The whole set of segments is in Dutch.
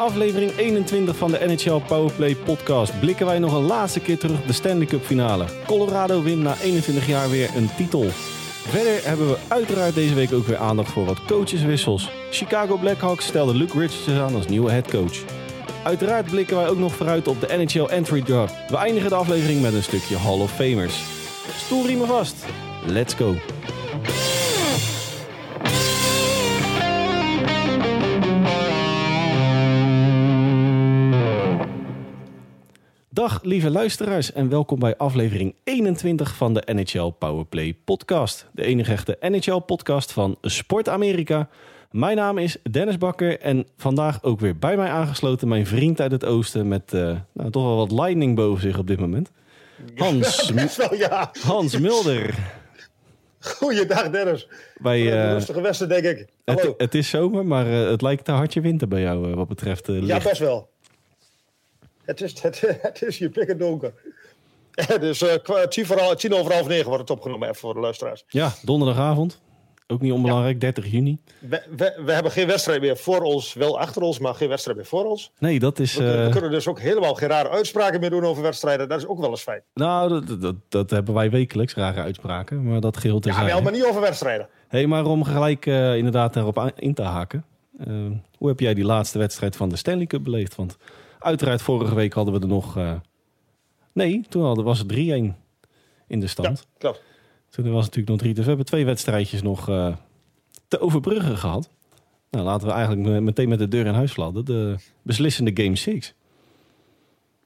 aflevering 21 van de NHL Powerplay podcast blikken wij nog een laatste keer terug op de Stanley Cup finale. Colorado wint na 21 jaar weer een titel. Verder hebben we uiteraard deze week ook weer aandacht voor wat coacheswissels. Chicago Blackhawks stelde Luke Richardson aan als nieuwe headcoach. Uiteraard blikken wij ook nog vooruit op de NHL Entry Draft. We eindigen de aflevering met een stukje Hall of Famers. Stoelriemen vast. Let's go. Dag lieve luisteraars en welkom bij aflevering 21 van de NHL Powerplay podcast. De enige echte NHL podcast van Sport Amerika. Mijn naam is Dennis Bakker en vandaag ook weer bij mij aangesloten mijn vriend uit het oosten met uh, nou, toch wel wat lightning boven zich op dit moment. Hans, wel, ja. Hans Mulder. Goeiedag Dennis. Bij, uh, rustige westen denk ik. Hallo. Het, het, is zomer, maar uh, het lijkt een hartje winter bij jou wat betreft licht. Ja, best wel. Het is, het, het is hier pikken donker. dus uh, tien, tien over half negen wordt het opgenomen, even voor de luisteraars. Ja, donderdagavond. Ook niet onbelangrijk, ja. 30 juni. We, we, we, hebben geen wedstrijd meer voor ons, wel achter ons, maar geen wedstrijd meer voor ons. Nee, dat is... We, uh... we kunnen dus ook helemaal geen rare uitspraken meer doen over wedstrijden. Dat is ook wel eens fijn. Nou, dat, dat, dat hebben wij wekelijks, rare uitspraken. Maar dat geldt Ja, wel, maar niet over wedstrijden. Hé, hey, maar om gelijk uh, inderdaad erop in te haken. hoe heb jij die laatste wedstrijd van de Stanley Cup beleefd? Want uiteraard, vorige week hadden we er nog... Uh... Nee, toen hadden, was het 3-1 in de stand. Ja, klopt. Toen was het natuurlijk nog drie. Dus we hebben twee wedstrijdjes nog uh, te overbruggen gehad. Nou, laten we eigenlijk meteen met de deur in huis fladden. De beslissende Game 6.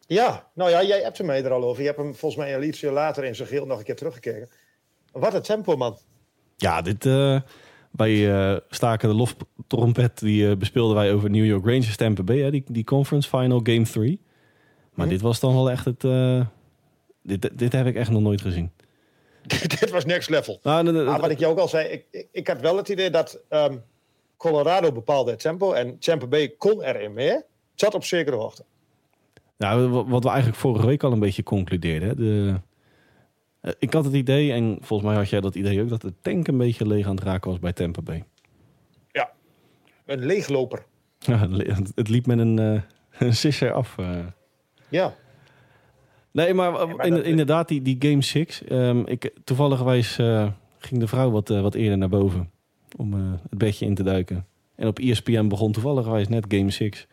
Ja, nou ja, jij hebt hem er al over. Je hebt hem volgens mij een ietsje later in zijn geheel nog een keer teruggekeken. Wat een tempo, man. Ja, dit... Uh, bij uh, Staken de Loftrompet, die uh, bespeelden wij over New York Rangers Tampa Bay, hè, die, die conference final game 3. Maar hm? dit was dan wel echt het... Uh, dit, dit heb ik echt nog nooit gezien. dit was next level. Nou, nou, wat ik je ook al zei, ik, ik, ik had wel het idee dat um, Colorado bepaalde het tempo en Tampa Bay kon erin mee. Het zat op zekere hoogte. Nou, wat we eigenlijk vorige week al een beetje concludeerden. De, ik had het idee, en volgens mij had jij dat idee ook, dat de tank een beetje leeg aan het raken was bij Tampa Bay. Ja, een leegloper. Ja, het liep met een, uh, een sisser af. Uh. Ja. Nee, maar, in, inderdaad, die, die Game 6. Um, ik, toevallig uh, ging de vrouw wat, wat eerder naar boven om het bedje in te duiken. En op ESPN begon toevallig net Game 6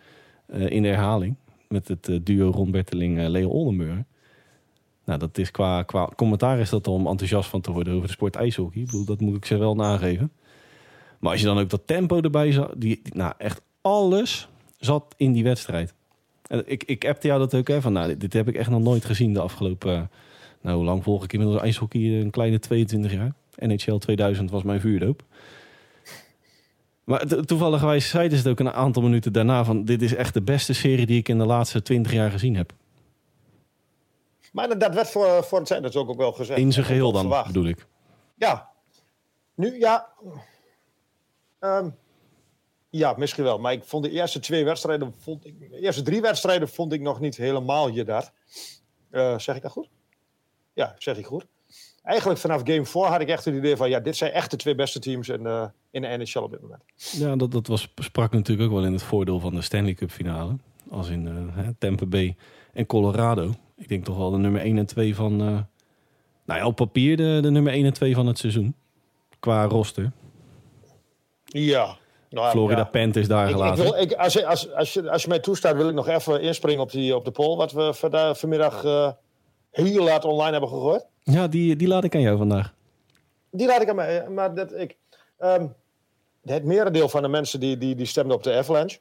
in de herhaling. Met het duo Ron Berteling, Leo Oldenburg. Nou, dat is qua, qua commentaar is dat om enthousiast van te worden over de sport ijshockey. Ik bedoel, dat moet ik ze wel nageven. Maar als je dan ook dat tempo erbij zat, die, nou echt alles zat in die wedstrijd. En ik, ik appte jou dat ook, hè, van nou, dit, heb ik echt nog nooit gezien de afgelopen, nou hoe lang volg ik inmiddels ijshockey? Een kleine 22 jaar. NHL 2000 was mijn vuurdoop. Maar toevallig zeiden ze het ook een aantal minuten daarna van dit is echt de beste serie die ik in de laatste 20 jaar gezien heb. Maar dat werd voor, voor het zijn ook, ook wel gezegd. In zijn geheel dan, verwacht. bedoel ik. Ja. Nu, ja. Um, ja, misschien wel. Maar ik vond de eerste twee wedstrijden, vond ik, de eerste drie wedstrijden vond ik nog niet helemaal je daar. Uh, zeg ik dat goed? Ja, zeg ik goed. Eigenlijk vanaf game 4 had ik echt het idee van, ja, dit zijn echt de twee beste teams in, uh, in de NHL op dit moment. Ja, dat, dat was, sprak natuurlijk ook wel in het voordeel van de Stanley Cup finale. Als in uh, Tampa Bay en Colorado ik denk toch wel de nummer 1 en 2 van. Uh, nou ja, op papier de, de nummer 1 en 2 van het seizoen. Qua roster. Ja. Nou, Florida ja. Panthers daar ik, gelaten. Ik wil, ik, als, als, als, je, als je mij toestaat, wil ik nog even inspringen op, die, op de poll. Wat we vandaag, vanmiddag uh, heel laat online hebben gegooid. Ja, die, die laat ik aan jou vandaag. Die laat ik aan mij. Maar dat, ik, um, het merendeel van de mensen die, die, die stemden op de Avalanche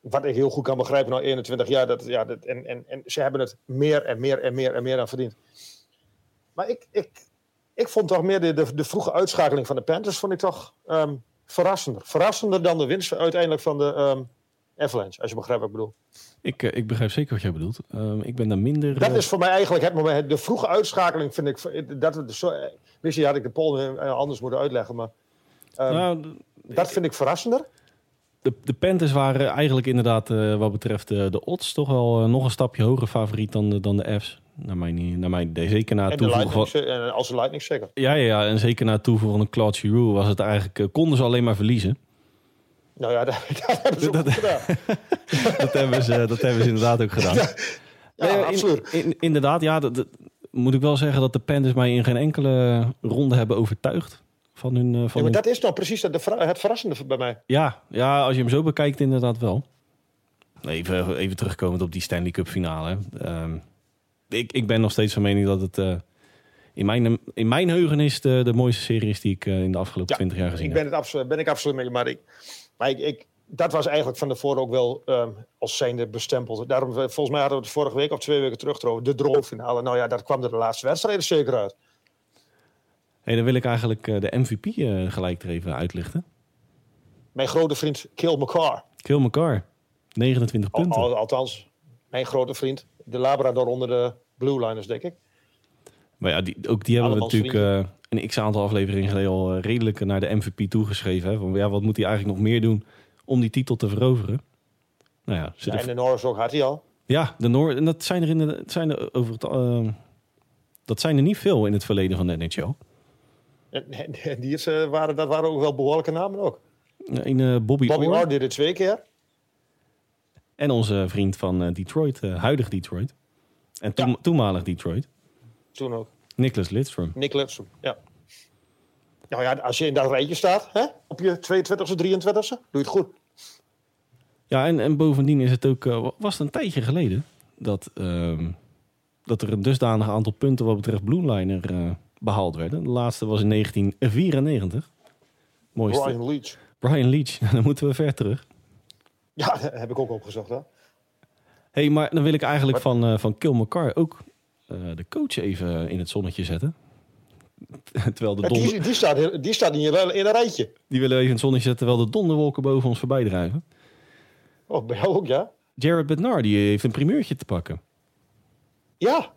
wat ik heel goed kan begrijpen, nou 21 jaar, dat, ja, dat, en, en, en ze hebben het meer en meer en meer en meer dan verdiend. Maar ik, ik, ik vond toch meer de, de, de vroege uitschakeling van de Panthers, vond ik toch um, verrassender. Verrassender dan de winst uiteindelijk van de um, Avalanche, als je begrijpt wat ik bedoel. Ik, uh, ik begrijp zeker wat jij bedoelt. Um, ik ben daar minder... Dat uh... is voor mij eigenlijk het moment. De vroege uitschakeling vind ik... Dat, zo, misschien had ik de poll anders moeten uitleggen, maar... Nou, dat vind ik verrassender de, de Panthers waren eigenlijk inderdaad uh, wat betreft uh, de odds toch wel uh, nog een stapje hoger favoriet dan de, dan de F's. Naar mijn, naar mijn idee. Zeker na toevoegen van... Als de Lightning zeker. Ja, ja, ja, en zeker na het toevoegen van een Claude Giroux was het eigenlijk... konden ze alleen maar verliezen. Nou ja, dat, dat hebben ze ook gedaan. dat, hebben ze, dat hebben ze inderdaad ook gedaan. Ja, Nee, in- absoluut. in- inderdaad, ja, dat, dat- moet ik wel zeggen dat de Panthers mij in geen enkele ronde hebben overtuigd. Van hun, eh, van Ja, maar hun- dat is nou precies de, ver- het verrassende bij mij. ja, ja, als je hem zo bekijkt, inderdaad wel. Even, even terugkomend op die Stanley Cup finale. Ehm, ik, ik ben nog steeds van mening dat het eh, in, mijn, in mijn heugenis de, de mooiste serie is die ik eh, in de afgelopen Ja, twintig jaar gezien Ik heb. ben het absoluut, ben ik absoluut met je, maar, ik, maar ik, ik, dat was eigenlijk van tevoren ook wel ehm, als zijnde bestempeld. Daarom, volgens mij hadden we het vorige week of twee weken terug de droomfinale. Nou ja, daar kwam er de laatste wedstrijden zeker uit. Hey, dan wil ik eigenlijk eh, de MVP eh, gelijk er even uitlichten. Mijn grote vriend Kill McCarr. Kill McCarr, 29 Al, punten. al- althans, mijn grote vriend. De Labrador onder de Blue Liners, denk ik. Maar ja, die, ook die hebben we natuurlijk eh, een x-aantal afleveringen geleden al redelijk naar de MVP toegeschreven. Hè? Van, ja, wat moet hij eigenlijk nog meer doen om die titel te veroveren? Nou ja, Ja, en de Norris ook had hij al. ja de Noor, en dat zijn er, in de, zijn er over het, dat zijn er niet veel in het verleden van de NHL. En, die is, eh, waren, dat waren ook wel behoorlijke namen ook. Een eh, Bobby, Bobby Orr Orr deed het twee keer. en onze vriend van eh, Detroit, huidig Detroit. En Ja. toenmalig Detroit, Toen ook. Nicholas Lidstrom. Nick Lidstrom, ja. Nou ja, als je in dat rijtje staat, hè, op je 22e, 23e, doe je het goed. Ja, en, en bovendien is het ook, was het een tijdje geleden dat, ehm, dat er een dusdanig aantal punten wat betreft Blue Liner eh, behaald werden. De laatste was in 1994. Mooiste. Brian, Brian Leach. Leach, dan moeten we ver terug. Ja, heb ik ook opgezocht. Hè? hey, maar dan wil ik eigenlijk van, eh van Kill McCarr ook eh, de coach even in het zonnetje zetten. terwijl de donder, die, die, staat, die staat niet in een rijtje. die willen we even in het zonnetje zetten terwijl de donderwolken boven ons voorbij drijven. Oh, bij jou ook, ja? Jared Bednar, die heeft een primeurtje te pakken. Ja.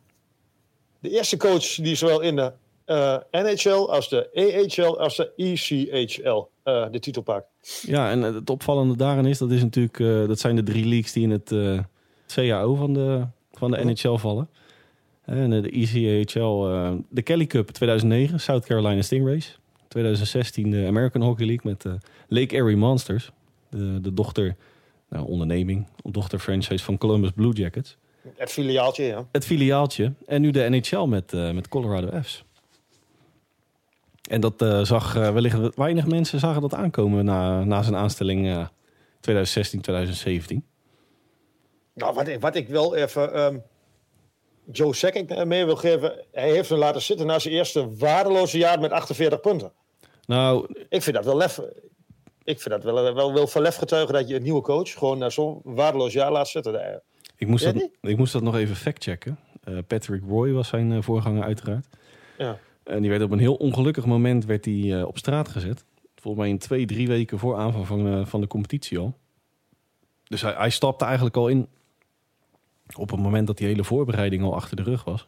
De eerste coach die zowel in de eh, NHL als de AHL als de ECHL eh, de titel pakt. Ja, en het opvallende daarin is, dat, is natuurlijk, eh, dat zijn de drie leagues die in het CAO van de, van de. NHL vallen. En de ECHL, de Kelly Cup 2009, South Carolina Stingrays. 2016 de American Hockey League met Lake Erie Monsters. De, de dochter, nou, onderneming, dochter franchise van Columbus Blue Jackets. Het filiaaltje, ja. Het filiaaltje. En nu de NHL met, met Colorado F's. En dat eh, zag eh, wellicht weinig mensen zagen dat aankomen na, na zijn aanstelling eh 2016, 2017. Nou, wat, ik- wat ik wel even ehm, Joe Sakic mee wil geven. Hij heeft hem laten zitten na zijn eerste waardeloze jaar met 48 punten. Nou, Ik vind dat wel lef. Ik vind dat wel, wel, wel van lef getuigen dat je een nieuwe coach gewoon na zo'n waardeloos jaar laat zitten. ik moest, dat, ik moest dat nog even factchecken. Eh Patrick Roy was zijn eh, voorganger uiteraard. Ja. En die werd op een heel ongelukkig moment werd die, eh, op straat gezet. Volgens mij in twee, drie weken voor aanvang van, eh, van de competitie al. Dus hij, hij stapte eigenlijk al in op het moment dat die hele voorbereiding al achter de rug was.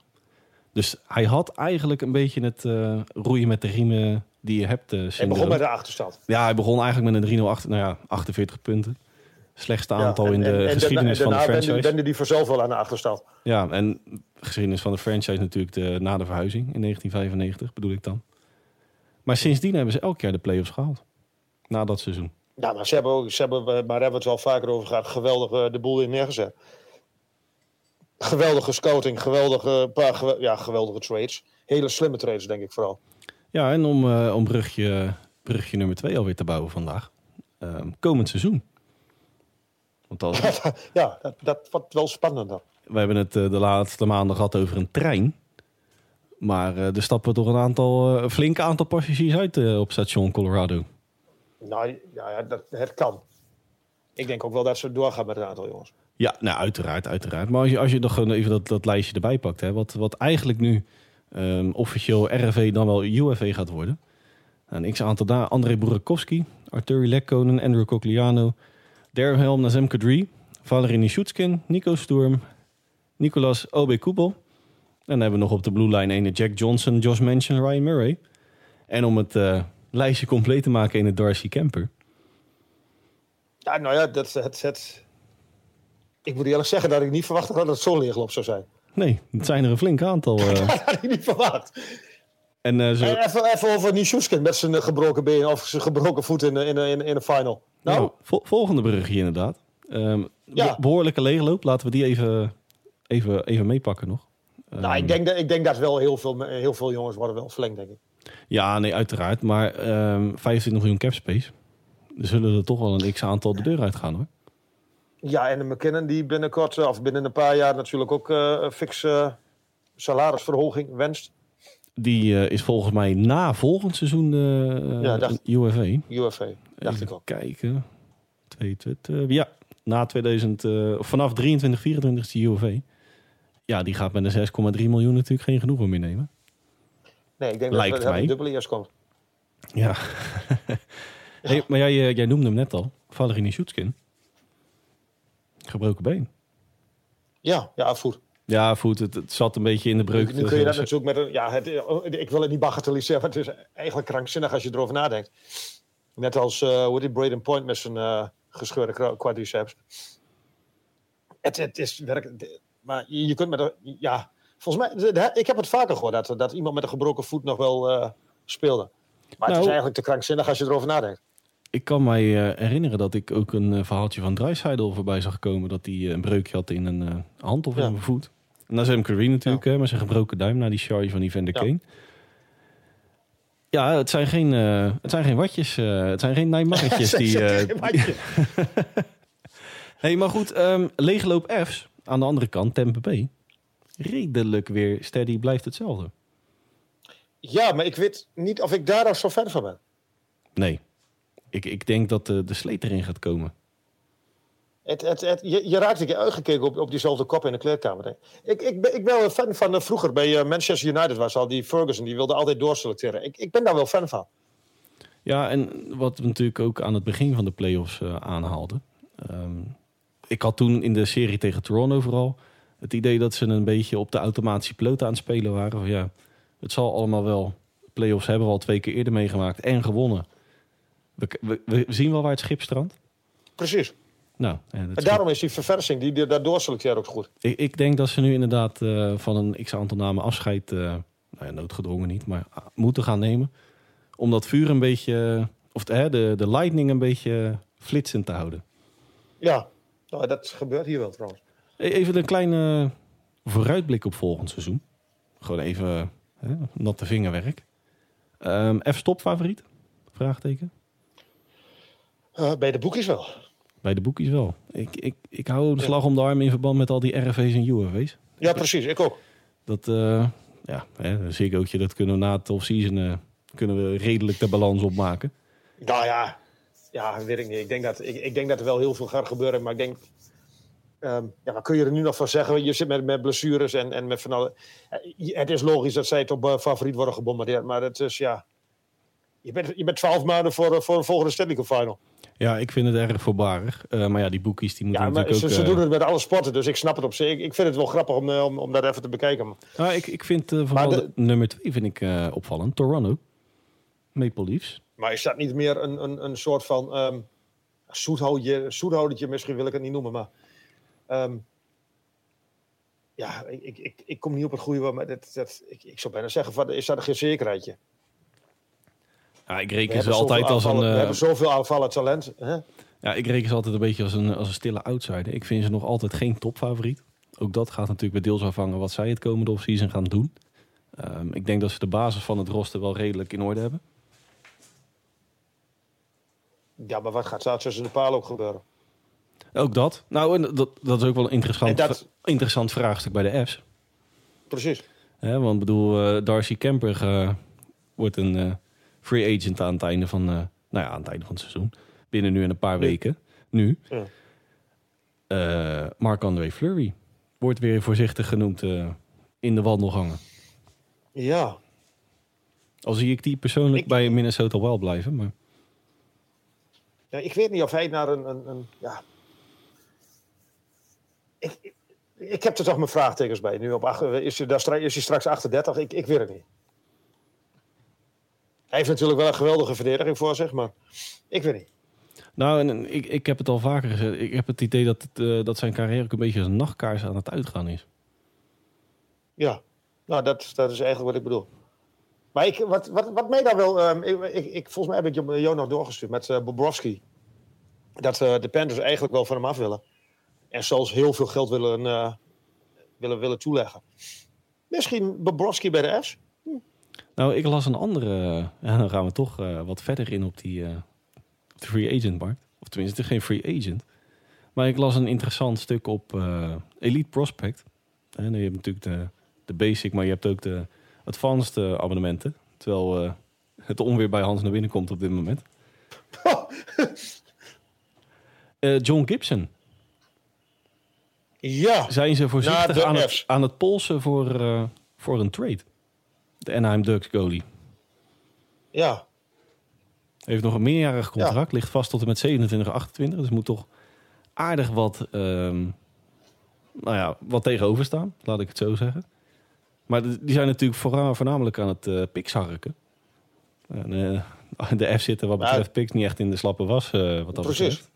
Dus hij had eigenlijk een beetje het eh, roeien met de riemen die je hebt. Hij syndroom. begon met de achterstand. Ja, hij begon eigenlijk met een 3-0 achter, nou ja, 48 punten. Slechtste Ja, aantal en- in de en- en geschiedenis van de daarna wende- franchise. die vanzelf wel aan de achterstand. Ja, en geschiedenis van de franchise natuurlijk de, na de verhuizing in 1995, bedoel ik dan. Maar sindsdien hebben ze elk jaar de play-offs gehaald. Na dat seizoen. Ja, maar ze hebben ook, ze hebben, maar hebben we het wel vaker over gehad, geweldig de boel in neergezet. Geweldige scouting, geweldige, paar, ja, geweldige trades. Hele slimme trades, denk ik vooral. Ja, en om, eh, om brugje, brugje nummer 2 alweer te bouwen vandaag. Ehm, komend seizoen. Want ja, dat, dat wordt wel spannender. we hebben het eh, de laatste maanden gehad over een trein. Maar eh, er stappen toch een aantal, eh, een flink aantal passagiers uit op station Colorado. Nou ja, dat, het kan. Ik denk ook wel dat ze doorgaan met een aantal jongens. Ja, nou uiteraard, uiteraard. Maar als je, als je nog even dat, dat lijstje erbij pakt, hè, wat, wat eigenlijk nu ehm, officieel RFV dan wel UFV gaat worden. Een x-aantal daar, André Burakovsky, Arturi Lekkonen, Andrew Cogliano, Darren Helm, Nazem Kadri, Valerie Nishutskin, Nico Sturm, Nicolas Obe Koepel. En dan hebben we nog op de blue line ene Jack Johnson, Josh Manchin, Ryan Murray. En om het eh, lijstje compleet te maken in het Darcy Kemper. Ja, nou ja, dat, het, het, ik moet eerlijk zeggen dat ik niet verwacht had dat het zo'n leeglop zou zijn. Nee, het zijn er een flink aantal. eh. Dat had ik niet verwacht. en eh, zo, En even, even over Nishushkin met zijn gebroken been of zijn gebroken voet in de, in de, in de, in de final. Nou? Nou, vol- volgende brugje inderdaad. Ehm, Ja. be- Behoorlijke leegloop. Laten we die even, even, even meepakken nog. nou, Ehm, ik denk, dat, ik denk dat wel heel veel, heel veel jongens worden wel verlengd, denk ik. Ja, nee, uiteraard. Maar ehm 25 miljoen cap space. Er zullen er toch wel een x-aantal de deur uitgaan hoor. Ja, en de McKinnon die binnenkort, eh, of binnen een paar jaar natuurlijk ook eh, een fixe salarisverhoging wenst. Die eh, is volgens mij na volgend seizoen eh Ja, dacht- UFA. UFA, dacht Even ik ook. kijken. 22, ja, na 2000, eh, of vanaf 23, 24 is die UFA. Ja, die gaat met een 6,3 miljoen natuurlijk geen genoegen meer nemen. Nee, ik denk Lijkt dat mij. een dubbele eerst komt. Ja. hey, maar jij, eh, jij noemde hem net al. Valerie Schutskin. Gebroken been. Ja, ja, voet. Ja, voet, het, het zat een beetje in de breuk. Nu kun je dat natuurlijk met een. Ja, het, ik wil het niet bagatelliseren, maar het is eigenlijk krankzinnig als je erover nadenkt. Net als eh hoe die Braden Point met zijn eh, gescheurde quadriceps. Het, het is werk. Maar je, kunt met een. Ja, volgens mij. Ik heb het vaker gehoord dat, dat iemand met een gebroken voet nog wel eh, speelde. Maar het Nou. is eigenlijk te krankzinnig als je erover nadenkt. Ik kan mij eh, herinneren dat ik ook een eh, verhaaltje van Dreisaitl voorbij zag komen. Dat hij eh, een breukje had in een hand of in een voet. Is hem Curry natuurlijk, hè, met zijn gebroken duim na die charge van Evander Ja. Kane. Ja, het zijn geen, eh, het zijn geen watjes. eh, het zijn geen Nijmannetjes. die, eh, hey, maar goed, ehm leegloop F's. Aan de andere kant, Tempe B. Redelijk weer steady blijft hetzelfde. ja, maar ik weet niet of ik daar al zo ver van ben. Nee, ik, ik denk dat de, de sleet erin gaat komen. Het, het, het, je, je raakt een keer uitgekeken op, op diezelfde kop in de kleedkamer. Ik, ik, ben, ik ben wel een fan van eh, vroeger bij eh, Manchester United was al die Ferguson, die wilde altijd doorselecteren. Ik, ik ben daar wel fan van. Ja, en wat we natuurlijk ook aan het begin van de playoffs eh aanhaalden. Ehm, ik had toen in de serie tegen Toronto vooral het idee dat ze een beetje op de automatische piloot aan het spelen waren. Van, ja, het zal allemaal wel. Playoffs hebben we al twee keer eerder meegemaakt en gewonnen. We, we, we zien wel waar het schip strandt. Precies. Nou, ja, dat En daarom is die verversing, die, die daar doorselecteren ook goed. Ik, ik denk dat ze nu inderdaad eh, van een x-aantal namen afscheid, eh, nou ja, noodgedwongen niet, maar ah, moeten gaan nemen. Om dat vuur een beetje, of de, de, de lightning een beetje flitsend te houden. Ja, nou, dat gebeurt hier wel trouwens. E- Even een kleine vooruitblik op volgend seizoen. Gewoon even hè, natte vingerwerk. Ehm F-stop favoriet? Vraagteken. Eh, bij de boekjes wel. Bij de boekies wel. Ik, ik, ik hou de slag om de arm in verband met al die RFV's en UFV's. Ja, precies. Ik ook. Dat, eh ja, hè, een Ziggootje, dat kunnen we na het off-season eh, kunnen we redelijk de balans opmaken. Nou ja, ja weet ik niet. Ik denk, dat, ik, ik denk dat er wel heel veel gaat gebeuren. Maar ik denk, ehm, ja, wat kun je er nu nog van zeggen? Je zit met, met blessures en, en met van alle... Eh, Het is logisch dat zij het op favoriet worden gebombardeerd. Maar het is, ja... Je bent, je bent 12 maanden voor, voor een volgende Stanley Cup Final. Ja, ik vind het erg voorbarig. Eh, maar ja, die boekies die moeten Ja, natuurlijk ze, ook... ze eh, doen het met alle sporten, dus ik snap het op zich. Ik, ik vind het wel grappig om, eh, om, om dat even te bekijken. nou, ik, ik vind vooral de- nummer twee vind ik opvallend. Toronto. Maple Leafs. Maar is dat niet meer een, een, een soort van zoethoudje, zoethoudertje, misschien wil ik het niet noemen, maar ehm, ja, ik, ik, ik, kom niet op het goede woord, maar dat, dat, ik, ik zou bijna zeggen, van, is dat geen zekerheidje? Ja, ik reken ze altijd als een... we eh, hebben zoveel aanvallen talent. Hè? ja, ik reken ze altijd een beetje als een, als een stille outsider. Ik vind ze nog altijd geen topfavoriet. Ook dat gaat natuurlijk bij deels afhangen wat zij het komende offseason gaan doen. Ehm, ik denk dat ze de basis van het roster wel redelijk in orde hebben. Ja, maar wat gaat daar tussen de palen ook gebeuren? Ook dat. Nou, en dat, dat is ook wel een interessant, dat- interessant vraagstuk bij de F's. Precies. Want ik bedoel, eh, Darcy Kemper eh, wordt een free agent aan het einde van, eh, nou ja, aan het einde van het seizoen. Binnen nu en een paar weken. Nu. Ja. Eh, Marc-André Fleury wordt weer voorzichtig genoemd eh, in de wandelgangen. Ja, Al zie ik die persoonlijk Ik- bij Minnesota wel blijven. Maar Ja, ik weet niet of hij naar een. een, een ja. ik, ik, ik heb er toch mijn vraagtekens bij. Nu op acht, is, hij daar is hij straks 38? Ik, ik weet het niet. Hij heeft natuurlijk wel een geweldige verdediging voor zich, maar ik weet niet. nou, en, en ik, ik heb het al vaker gezegd. Ik heb het idee dat, het, eh, dat zijn carrière ook een beetje als een nachtkaars aan het uitgaan is. Ja, nou, dat, dat is eigenlijk wat ik bedoel. Maar ik, wat, wat, wat mij daar wel. ehm, ik, ik, ik, volgens mij heb ik Jo- nog doorgestuurd met eh Bobrovski. dat uh, de Panthers eigenlijk wel van hem af willen. En zelfs heel veel geld willen, uh, willen, willen toeleggen. Misschien Bobrovski bij de F's? Nou, ik las een andere. Ja, dan gaan we toch uh, wat verder in op die de free agent markt. Of tenminste, geen free agent. Maar ik las een interessant stuk op Elite Prospect. En je hebt natuurlijk de, de basic, maar je hebt ook de advanced abonnementen. Terwijl het onweer bij Hans naar binnen komt op dit moment. John Gibson. Ja. Zijn ze voorzichtig aan het, aan het polsen voor, voor een trade? De Anaheim Ducks goalie. Ja. Heeft nog een meerjarig contract. Ja. Ligt vast tot en met 27, 28. Dus moet toch aardig wat, um, nou ja, wat tegenover staan. Laat ik het zo zeggen. Maar die zijn natuurlijk voornamelijk aan het uh, piksharken. En, uh, de F zitten wat betreft Pix niet echt in de slappe was. Uh, wat dat Precies. Betreft.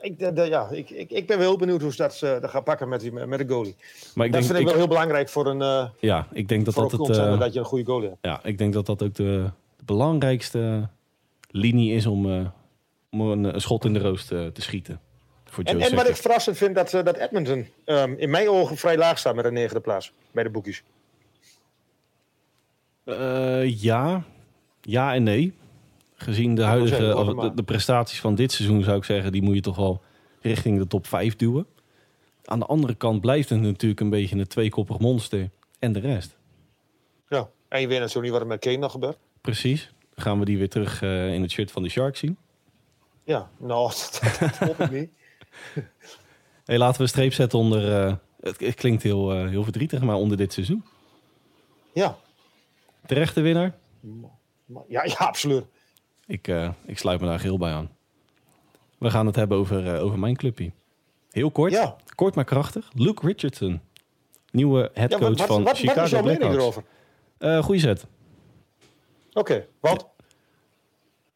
Ik, de, de, ja, ik, ik, ik ben wel heel benieuwd hoe ze dat, uh, dat gaan pakken met, die, met de goalie. Maar ik dat denk, vind ik, wel heel belangrijk voor een. Uh, ja, ik denk dat dat het. Uh, dat je een goede goalie hebt. Ja, ik denk dat dat ook de, de belangrijkste linie is om, om een, een, schot in de roos te, te schieten. Voor en, en wat ik verrassend vind, dat, dat Edmonton um, in mijn ogen vrij laag staat met een negende plaats bij de boekjes. ja, ja en nee. Gezien de huidige de, de, prestaties van dit seizoen zou ik zeggen, die moet je toch wel richting de top 5 duwen. Aan de andere kant blijft het natuurlijk een beetje een tweekoppig monster en de rest. Ja, en je weet natuurlijk niet wat er met Kane nog gebeurt. Precies. gaan we die weer terug uh, in het shirt van de Sharks zien? Ja, nou, dat hoop ik niet. hey, laten we een streep zetten onder... Uh, het, het, klinkt heel, uh, heel verdrietig, maar onder dit seizoen. Ja. Terechte winnaar? Ja, ja absoluut. Ik, uh, ik sluit me daar heel bij aan. We gaan het hebben over, uh, over mijn clubje. Heel kort, ja. kort maar krachtig. Luke Richardson, nieuwe headcoach ja, wat, van wat, Chicago wat is jouw mening erover? Uh, goeie zet. Oké, okay, wat?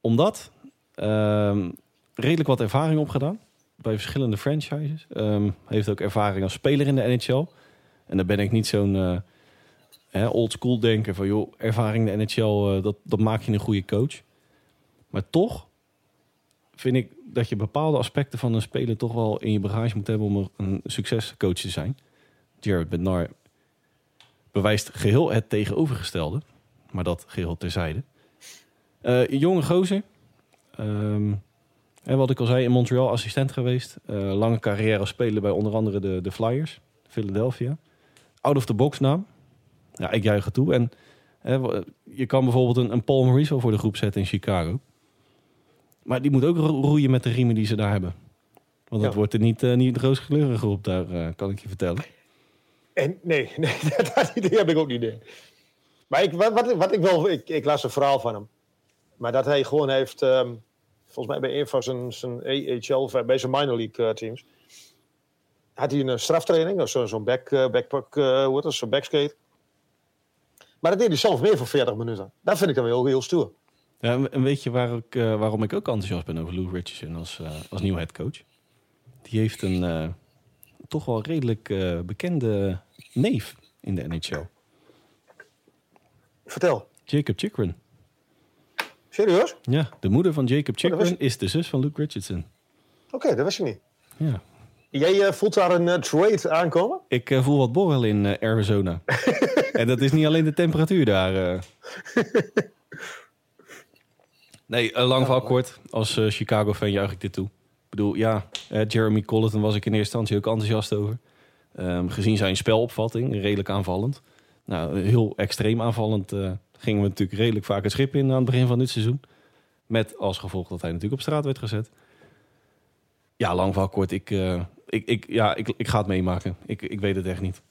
Omdat uh, redelijk wat ervaring opgedaan bij verschillende franchises. Um, heeft ook ervaring als speler in de NHL. En daar ben ik niet zo'n old school denken van joh, ervaring in de NHL, dat, dat maak je een goede coach. Maar toch vind ik dat je bepaalde aspecten van een speler toch wel in je bagage moet hebben om een succescoach te zijn. Jared Bednar bewijst geheel het tegenovergestelde, maar dat geheel terzijde. Uh, jonge gozer. En wat ik al zei, in Montreal assistent geweest. Uh, lange carrière als speler bij onder andere de, de Flyers, Philadelphia. Out of the box naam. Ja, ik juich het toe. En je kan bijvoorbeeld een, een Paul Maurice voor de groep zetten in Chicago. Maar die moet ook roeien met de riemen die ze daar hebben. Want het wordt er niet, uh, niet rooskleurig op, daar uh, kan ik je vertellen. En, nee, nee dat idee heb ik ook niet. Nee. Maar ik, wat, wat ik wel, ik, ik, las een verhaal van hem. Maar dat hij gewoon heeft, um, volgens mij bij een van zijn, zijn AHL, bij zijn minor league uh, teams, had hij een straftraining, zo'n zo back, backpack, hoe heet zo'n backskate. Maar dat deed hij zelf meer voor 40 minuten. Dat vind ik dan wel heel, heel stoer. Ja, en weet je waar ik, uh, waarom ik ook enthousiast ben over Lou Richardson als, uh, als nieuwe headcoach? Die heeft een uh, toch wel redelijk bekende neef in de NHL. Vertel. Jacob Chikrin. Serieus? Ja, de moeder van Jacob oh, Chikrin oh, is de zus van Luke Richardson. Oké, okay, dat wist je niet. Ja. Jij voelt daar een trade aankomen? Ik voel wat borrel in Arizona. en dat is niet alleen de temperatuur daar. Nee, uh, lang verhaal kort. Als uh, Chicago-fan juich ik dit toe. Ik bedoel, ja, uh, Jeremy Colleton was ik in eerste instantie ook enthousiast over. Um, gezien zijn spelopvatting, redelijk aanvallend. Nou, heel extreem aanvallend gingen we natuurlijk redelijk vaak het schip in aan het begin van dit seizoen. Met als gevolg dat hij natuurlijk op straat werd gezet. Ja, lang verhaal kort. Ik, ik, ik, ja, ik, ik ga het meemaken. Ik, ik weet het echt niet.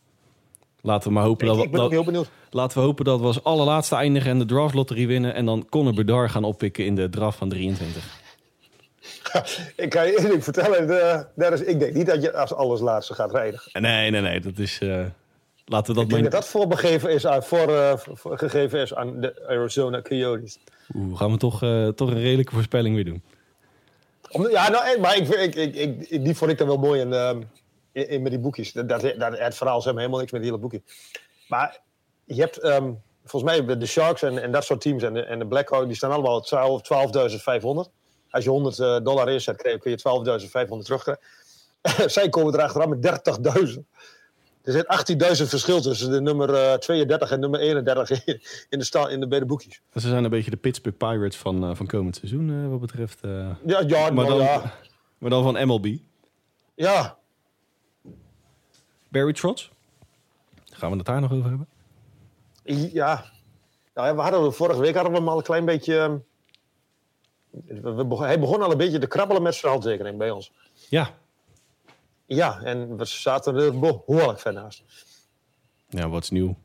Laten we maar hopen dat, ik ben dat, heel benieuwd. Laten we hopen dat we als allerlaatste eindigen en de draftlotterie winnen. En dan Conor Bedard gaan oppikken in de draft van 23. ik kan je eerlijk vertellen, de, dat is, ik denk niet dat je als alles laatste gaat rijden. Nee, nee, nee. Dat is. Uh, laten we dat ik denk dat dat voorbegeven is aan, voor, uh, voor, gegeven is aan de Arizona Coyotes. Oeh, gaan we toch, uh, toch een redelijke voorspelling weer doen? Om, ja, nou, maar ik, ik, ik, die vond ik dan wel mooi. En, in, in, met die boekjes. Dat, dat, het verhaal zijn helemaal niks met die hele boekje. Maar je hebt um, volgens mij de Sharks en, en dat soort teams en de, en de Blackhawks, die staan allemaal 12.500. als je 100 uh, dollar inzet, kun je 12.500 terugkrijgen. Zij komen erachteraan met 30.000. Er zit 18.000 verschil tussen de nummer uh, 32 en nummer 31 in de, sta, in de beide boekjes. Ze zijn een beetje de Pittsburgh Pirates van, uh, van komend seizoen, wat betreft. ja, ja, maar, dan, ja. maar dan van MLB. Ja. Barry Trotz? Gaan we het daar nog over hebben? Ja. Nou, we hadden, vorige week hadden we hem al een klein beetje... We begon, hij begon al een beetje te krabbelen met zijn handtekening bij ons. Ja. Ja, en we zaten er behoorlijk ver naast. Ja, wat is nieuw?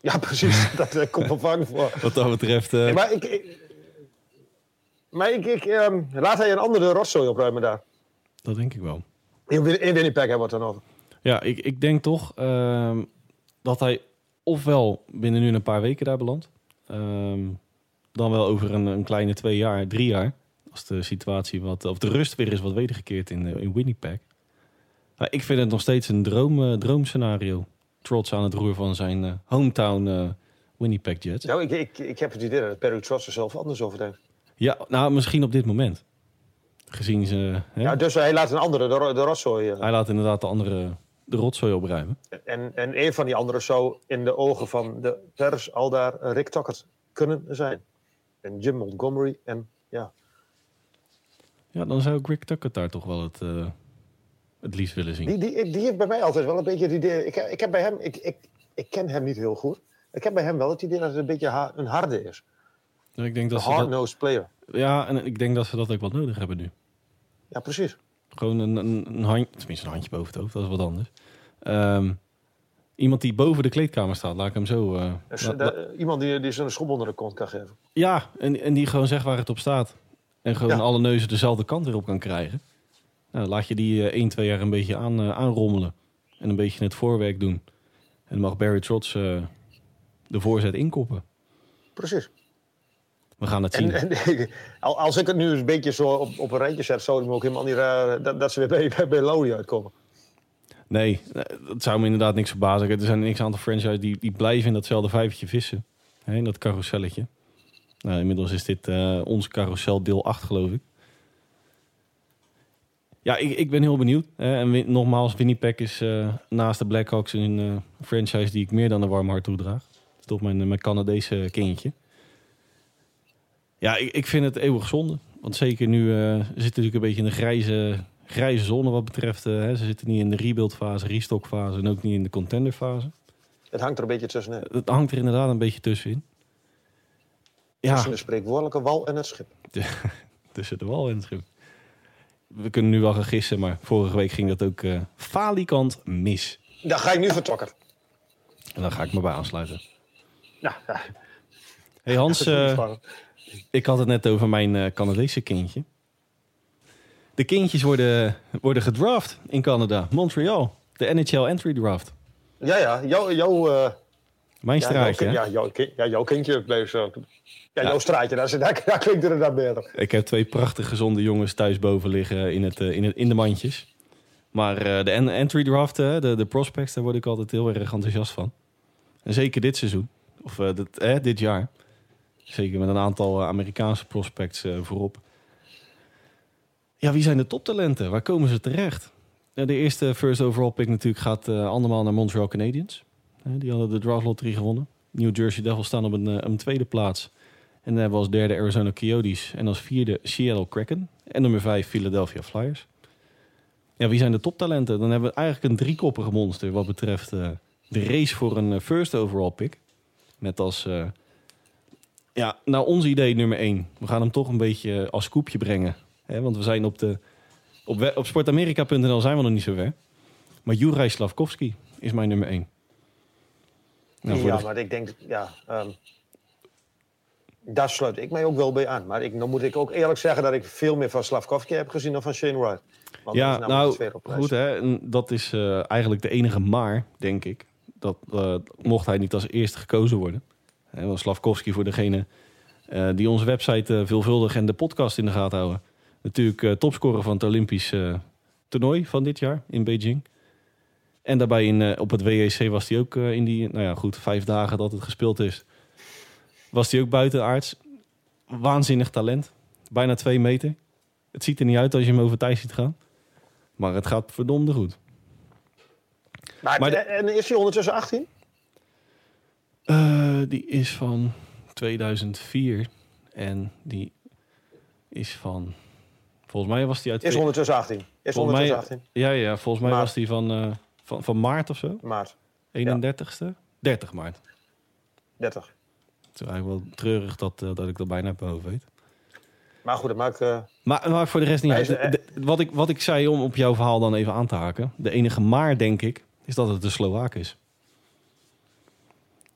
Ja, precies. dat komt wel vaak voor. Wat dat betreft... Uh... Nee, maar ik... ik maar ik, ik um, laat hij een andere rotzooi opruimen daar. Dat denk ik wel. In, in Winnipeg hebben we het dan over. Ja, ik, ik denk toch um, dat hij ofwel binnen nu een paar weken daar belandt. Um, dan wel over een, een, kleine twee jaar, drie jaar. Als de situatie wat, of de rust weer is wat wedergekeerd in, in Winnipeg. Maar ik vind het nog steeds een droom, uh, droomscenario. Trots aan het roer van zijn uh, hometown Winnipeg Jets. Nou, ik, ik, ik heb het idee dat Perry Trots er zelf anders over denkt. Ja, nou misschien op dit moment. Gezien ze... Hè? Ja, dus hij laat een andere de, de. Hij laat inderdaad de andere de rotzooi opruimen. En, en een van die anderen zou in de ogen van de pers al daar Rick Tuckert kunnen zijn. En Jim Montgomery en ja. Ja, dan zou ik Rick Tuckert daar toch wel het, uh, het liefst willen zien. Die, die, die heeft bij mij altijd wel een beetje het idee... Ik, ik heb bij hem... Ik, ik, ik ken hem niet heel goed. Ik heb bij hem wel het idee dat het een beetje ha een harde is. Ik denk dat een hard-nosed player. Ja, en ik denk dat ze dat ook wat nodig hebben nu. Ja, precies. Gewoon een, een, een handje, tenminste een handje boven het hoofd, dat is wat anders. Um, iemand die boven de kleedkamer staat, laat ik hem zo... Uh, dus, la, la, iemand die, die zijn schop onder de kont kan geven. Ja, en, en die gewoon zegt waar het op staat. En gewoon ja. alle neuzen dezelfde kant weer op kan krijgen. Nou, laat je die uh, 1, 2 jaar een beetje aan, uh, aanrommelen. En een beetje het voorwerk doen. En dan mag Barry Trotz uh, de voorzet inkoppen. Precies. We gaan het zien. En, en, als ik het nu een beetje zo op, op een rijtje zet, zou ik me ook helemaal niet raar dat, dat ze weer bij, bij, bij Lodi uitkomen. Nee, dat zou me inderdaad niks verbazen. Er zijn niks aantal franchises die, die blijven in datzelfde vijvertje vissen. Hè, in dat carouselletje. Nou, inmiddels is dit uh, ons carousel deel 8, geloof ik. Ja, ik, ik ben heel benieuwd. Hè. En nogmaals, Winnipeg is uh, naast de Blackhawks een uh, franchise die ik meer dan een warm hart toedraag. Dat is toch mijn, mijn Canadese kindje. Ja, ik, ik vind het eeuwig zonde. Want zeker nu uh, zit natuurlijk een beetje in de grijze, grijze zone wat betreft. Uh, hè. Ze zitten niet in de rebuildfase, restockfase en ook niet in de contenderfase. Het hangt er een beetje tussenin. Het hangt er inderdaad een beetje tussenin. Ja. Tussen de spreekwoordelijke wal en het schip. Tussen de wal en het schip. We kunnen nu wel gaan gissen, maar vorige week ging dat ook uh, falikant mis. Daar ga ik nu vertrokken. En dan ga ik me bij aansluiten. Ja, ja. Hey Hans, ik had het net over mijn uh, Canadese kindje. De kindjes worden, worden gedraft in Canada, Montreal. De NHL Entry Draft. Ja, ja. Jouw... Jou, uh, mijn ja, straatje. Jouw, ja, jouw, ja, jouw kindje bleef zo. Ja, jouw straatje, daar, daar, daar klinkt het inderdaad beter. Ik heb twee prachtig gezonde jongens thuis boven liggen in, het, uh, in, het, in de mandjes. Maar uh, de entry draft, de, de prospects, daar word ik altijd heel erg enthousiast van. En zeker dit seizoen, of dit, eh, dit jaar. Zeker met een aantal Amerikaanse prospects uh, voorop. Ja, wie zijn de toptalenten? Waar komen ze terecht? De eerste first overall pick natuurlijk gaat uh, andermaal naar Montreal Canadiens. Die hadden de draft lottery gewonnen. New Jersey Devils staan op een, een tweede plaats. En dan hebben we als derde Arizona Coyotes. En als vierde Seattle Kraken. En nummer vijf Philadelphia Flyers. Ja, wie zijn de toptalenten? Dan hebben we eigenlijk een driekoppige monster wat betreft de race voor een first overall pick. Met als ja, nou ons idee nummer één. We gaan hem toch een beetje als koepje brengen. Hè? Want we zijn op, de, op, op sportamerika.nl zijn we nog niet zo ver. Maar Juraj Slavkovski is mijn nummer één. Nou, ja, de... maar ik denk, ja, um, daar sluit ik mij ook wel bij aan. Maar ik, dan moet ik ook eerlijk zeggen dat ik veel meer van Slavkovski heb gezien dan van Shane Wright. Want ja, nou, goed hè. En dat is uh, eigenlijk de enige maar, denk ik. Dat uh, mocht hij niet als eerste gekozen worden. Want Slavkovski voor degene uh, die onze website uh, veelvuldig en de podcast in de gaten houden. Natuurlijk uh, topscorer van het Olympisch toernooi van dit jaar in Beijing. En daarbij in, op het WEC was hij ook in die, nou ja goed, vijf dagen dat het gespeeld is. Was hij ook buitenaards. Waanzinnig talent. Bijna twee meter. Het ziet er niet uit als je hem over tijd ziet gaan. Maar het gaat verdomde goed. Maar, Maar de- En is hij ondertussen 18? Eh, die is van 2004. En die is van... Volgens mij was die uit... Is ondertussen 18. Is ondertussen 18. Ja, ja, volgens mij Maart. was die van, van, van maart of zo. Maart 31ste? 30 maart. 30. Het is eigenlijk wel treurig dat, dat ik dat bijna mijn hoofd weet. Maar goed, dat maakt... Maar, maar voor de rest niet Hij uit. is, De- de- wat, ik, wat ik zei om op jouw verhaal dan even aan te haken. De enige maar, denk ik, is dat het de Slovaak is.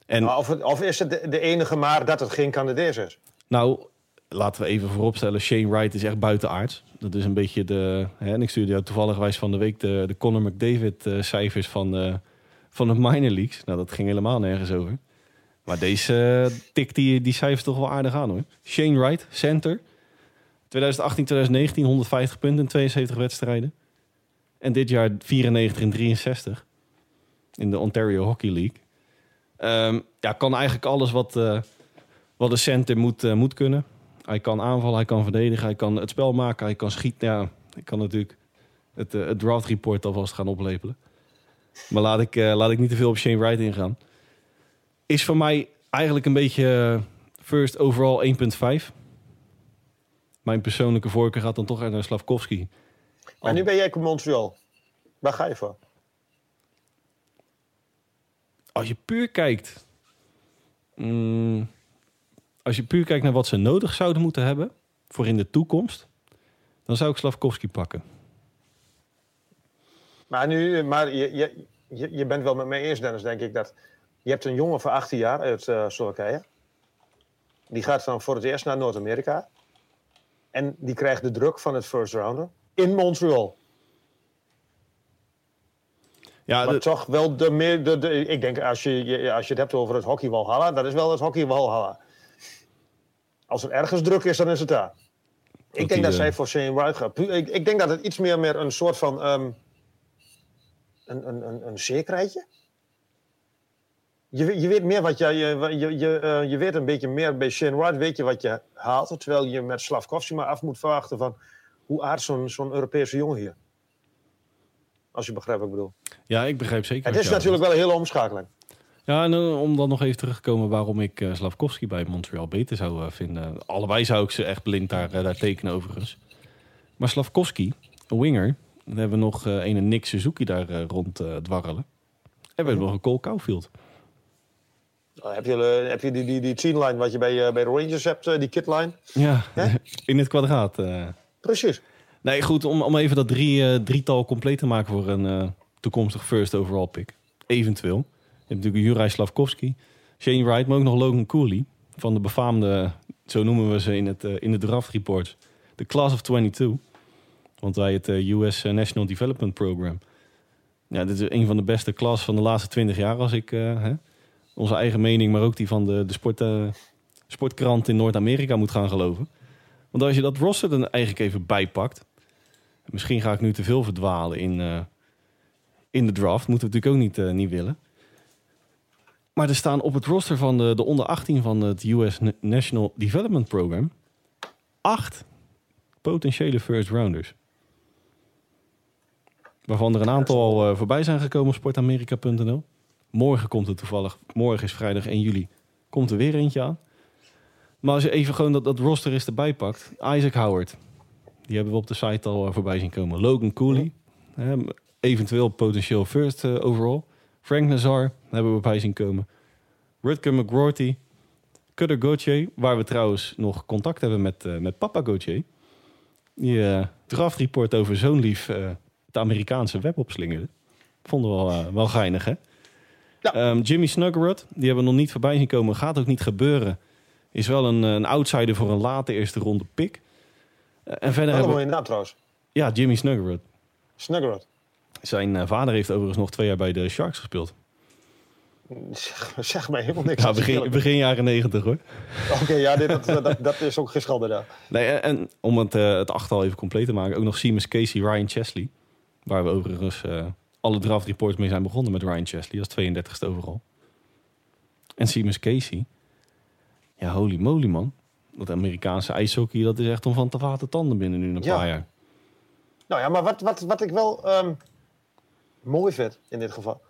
En nou, of, het- of is het de, de enige maar dat het geen Canadees is? nou, laten we even vooropstellen. Shane Wright is echt buitenaards. Dat is een beetje de... Hè, en ik stuurde jou toevallig wijs van de week de, de Conor McDavid eh, cijfers van de, van de minor leagues. Nou, dat ging helemaal nergens over. Maar deze eh, tikt die, die cijfers toch wel aardig aan hoor. Shane Wright, center. 2018, 2019, 150 punten in 72 wedstrijden. En dit jaar 94 in 63. In de Ontario Hockey League. Ehm, ja, kan eigenlijk alles wat, eh, wat een center moet, eh, moet kunnen. Hij kan aanvallen, hij kan verdedigen, hij kan het spel maken, hij kan schieten. Ja, ik kan natuurlijk het, eh, het draft report alvast gaan oplepelen. Maar laat ik, laat ik niet te veel op Shane Wright ingaan. Is voor mij eigenlijk een beetje first overall 1.5. Mijn persoonlijke voorkeur gaat dan toch naar Slavkovski. Maar nu ben jij in Montreal. Waar ga je voor? Als je puur kijkt... mm, als je puur kijkt naar wat ze nodig zouden moeten hebben... voor in de toekomst... dan zou ik Slavkovski pakken. Maar, nu, maar je, je, je, bent wel met mij eens, Dennis, denk ik. Dat je hebt een jongen van 18 jaar uit eh Slowakije. Die gaat dan voor het eerst naar Noord-Amerika. En die krijgt de druk van het first rounder in Montreal. Ja, Maar de- toch wel de meer. De, de, ik denk, als je, je- als je het hebt over het hockey Walhalla, dat is wel het hockey Walhalla. Als er ergens druk is, dan is het daar. Ik die, denk dat eh, zij voor Shane Wright gaat. Ik, ik denk dat het iets meer, meer een soort van. ehm, een, een, een, een zekerheidje. Je, je weet meer wat je. Je, je, je, eh, je weet een beetje meer bij Shane Wright, weet je wat je haalt. Terwijl je met Slavkovski maar af moet verwachten van. Hoe aardt zo'n zo'n Europese jongen hier? Als je begrijpt wat ik bedoel. ja, ik begrijp zeker. Het is natuurlijk wel een hele omschakeling. Ja, en eh, om dan nog even terug te komen waarom ik eh, Slavkovski bij Montreal beter zou eh, vinden. Allebei zou ik ze echt blind daar, daar tekenen overigens. Maar Slavkovski, een winger, dan hebben we nog een Nick Suzuki daar rond dwarrelen. En we hebben nog een Cole Caulfield. Dan heb je, heb je die, die, die line wat je bij, bij de Rangers hebt, die kitline. Ja, in het kwadraat. Precies. Nee, goed, om, om even dat drie, eh, drietal compleet te maken voor een eh, toekomstig first overall pick. Eventueel. Je hebt natuurlijk Juraj Slavkovski, Shane Wright, maar ook nog Logan Cooley. Van de befaamde, zo noemen we ze in het, eh, in de draft report, de Class of 22. Want wij het US National Development Program. Ja, dit is een van de beste klas van de laatste 20 jaar als ik hè, onze eigen mening, maar ook die van de, de sport, sportkrant in Noord-Amerika moet gaan geloven. Want als je dat roster er eigenlijk even bijpakt. Misschien ga ik nu te veel verdwalen in, eh, in de draft. Moeten we natuurlijk ook niet, eh, niet willen. Maar er staan op het roster van de, de onder 18 van het US Na- National Development Program... acht potentiële first rounders. Waarvan er een aantal al eh, voorbij zijn gekomen op sportamerika.nl. Morgen komt er toevallig, morgen is vrijdag 1 juli, komt er weer eentje aan. Maar als je even gewoon dat, dat roster is erbij pakt. Isaac Howard. Die hebben we op de site al eh, voorbij zien komen. Logan Cooley. eventueel potentieel first eh, overall. Frank Nazar hebben we bij zien komen. Rutger McGroarty. Cutter Gauthier. Waar we trouwens nog contact hebben met, eh, met papa Gauthier. Die eh draftreport over zo'n lief het Amerikaanse web opslingerde. Vonden we wel, wel geinig, hè? Ja. Ehm, Jimmy Snuggerud, die hebben we nog niet voorbij zien komen. Gaat ook niet gebeuren. Is wel een, een outsider voor een late eerste ronde pick. Eh, en verder hebben we... naam trouwens. Ja, Jimmy Snuggerud. Snuggerud. Zijn eh, vader heeft overigens nog twee jaar bij de Sharks gespeeld. Zeg, zeg mij helemaal niks. Ja, begin, begin jaren negentig hoor. Oké, ja, dit, dat, dat, dat is ook geschilderd daar. Nee, en, en om het, eh, het achtal even compleet te maken, ook nog Seamus Casey, Ryan Chesley. Waar we overigens alle draft reports mee zijn begonnen met Ryan Chesley als 32e overal. En Seamus Casey. Ja, holy moly man. Dat Amerikaanse ijshockey, dat is echt om van te vaten tanden binnen nu een Ja. paar jaar. Nou ja, maar wat, wat, wat ik wel ehm, mooi vind in dit geval.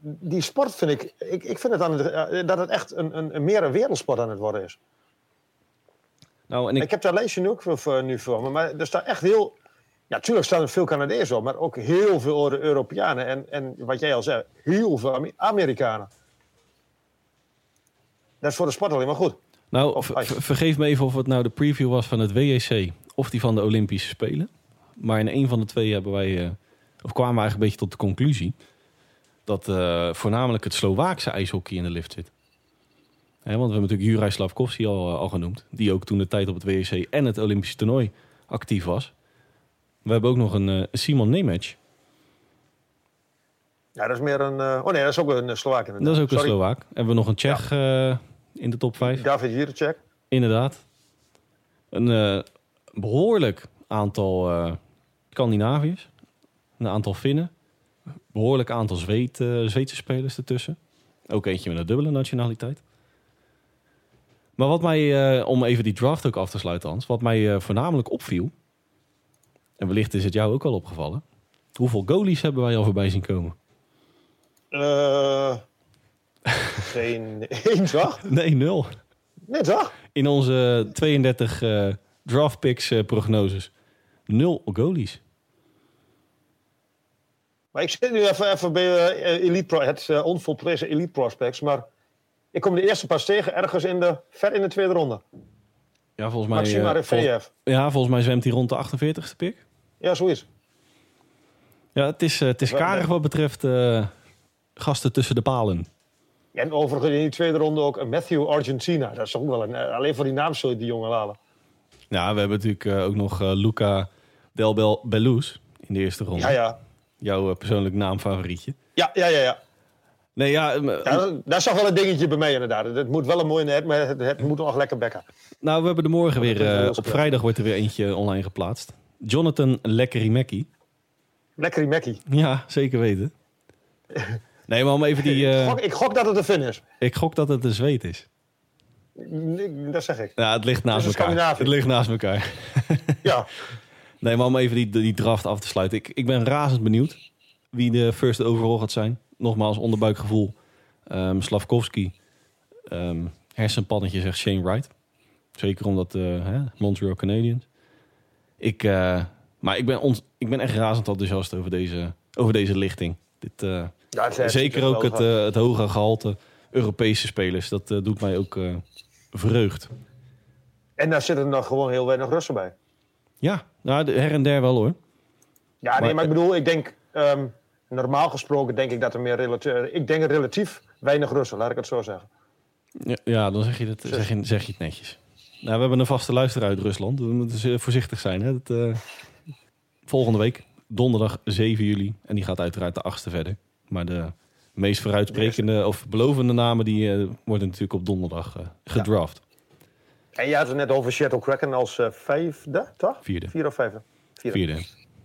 Die sport vind ik, ik, ik vind het aan het, eh, dat het echt een, een, een meer een wereldsport aan het worden is. Nou, en ik, Ik heb daar leesje nu ook voor, nu voor me, maar er staat echt heel... Ja, natuurlijk staan er veel Canadezen op, maar ook heel veel Euro- Europeanen. En, en wat jij al zei, heel veel Ame- Amerikanen. Dat is voor de sport alleen maar goed. Nou vergeef me even of het nou de preview was van het WEC of die van de Olympische Spelen. Maar in een van de twee hebben wij, eh, of kwamen we eigenlijk een beetje tot de conclusie dat eh, voornamelijk het Slovaakse ijshockey in de lift zit. Want we hebben natuurlijk Juraj Slavkovski al, eh, al genoemd, die ook toen de tijd op het WEC en het Olympische toernooi actief was. We hebben ook nog een Simon Nemec. Ja, dat is meer een... oh nee, dat is ook een Slovaak inderdaad. Dat is ook een. Slovaak. Hebben we nog een Tsjech in de top 5? David Jiricek. Inderdaad. Een eh, behoorlijk aantal eh, Scandinaviërs. Een aantal Finnen. Behoorlijk aantal Zweed, eh, Zweedse spelers ertussen. Ook eentje met een dubbele nationaliteit. Maar wat mij, om even die draft ook af te sluiten, Hans. Wat mij voornamelijk opviel. En wellicht is het jou ook al opgevallen. Hoeveel goalies hebben wij al voorbij zien komen? Geen één, toch? Nee, nul. Nee, toch? In onze 32 eh draft picks eh, prognoses. Nul goalies. Maar ik zit nu even, even bij eh, Elite Pro, het eh, onvolprezen Elite Prospects. Maar ik kom de eerste pas tegen ergens in de, ver in de tweede ronde. Ja, volgens mij, Maxima vol- Refejev. ja, volgens mij zwemt hij rond de 48ste pick. Ja, zoiets. Ja, het is, het is karig wat betreft gasten tussen de palen. En overigens in die tweede ronde ook een Matthew Argentina. Dat is ook wel een... eh, alleen voor die naam zul je die jongen halen. Ja, we hebben natuurlijk eh, ook nog eh, Luca Del Bellus in de eerste ronde. Ja, ja. Jouw persoonlijk naamfavorietje. Ja, ja, ja. ja. Nee, ja, is toch wel een dingetje bij mij inderdaad. Het moet wel een mooi net, maar het, het moet nog lekker bekken. nou, we hebben er morgen weer... op vrijdag wordt er weer eentje online geplaatst. Jonathan Lekkerimekki. Lekkerie Mackie. Ja, zeker weten. Nee, maar om even die... eh, Ik, gok, ik gok dat het een Finn is. ik gok dat het een zweet is. Nee, Dat zeg ik. Ja, het ligt naast Het elkaar. Het ligt naast elkaar. Ja. Nee, maar om even die, die draft af te sluiten. Ik, ik ben razend benieuwd wie de first overall gaat zijn. Nogmaals, onderbuikgevoel. Ehm Slavkovski. Ehm hersenpannetje zegt Shane Wright. Zeker omdat eh hè, Montreal Canadiens. Ik, eh, maar ik ben, ik ben echt razend enthousiast over deze, over deze lichting. Dit, eh, Ja, zeker is ook het, eh, het hoge gehalte Europese spelers. Dat eh, doet mij ook eh, vreugd. En daar zitten nog gewoon heel weinig Russen bij. Ja, nou, her en der wel hoor. Ja, nee, Maar- maar ik bedoel, ik denk, ehm, normaal gesproken denk ik dat er meer relatief, ik denk relatief weinig Russen, laat ik het zo zeggen. Ja, ja dan zeg je, het, zeg, je, zeg je het netjes. Nou, we hebben een vaste luisteraar uit Rusland. We moeten voorzichtig zijn. Hè? Dat, volgende week, donderdag 7 juli. En die gaat uiteraard de achtste verder. Maar de meest vooruitsprekende of belovende namen... die eh, worden natuurlijk op donderdag eh, gedraft. En je had het net over Seattle Kraken als eh, vijfde, toch? Vierde. Vierde of vijfde? Vierde. Vierde.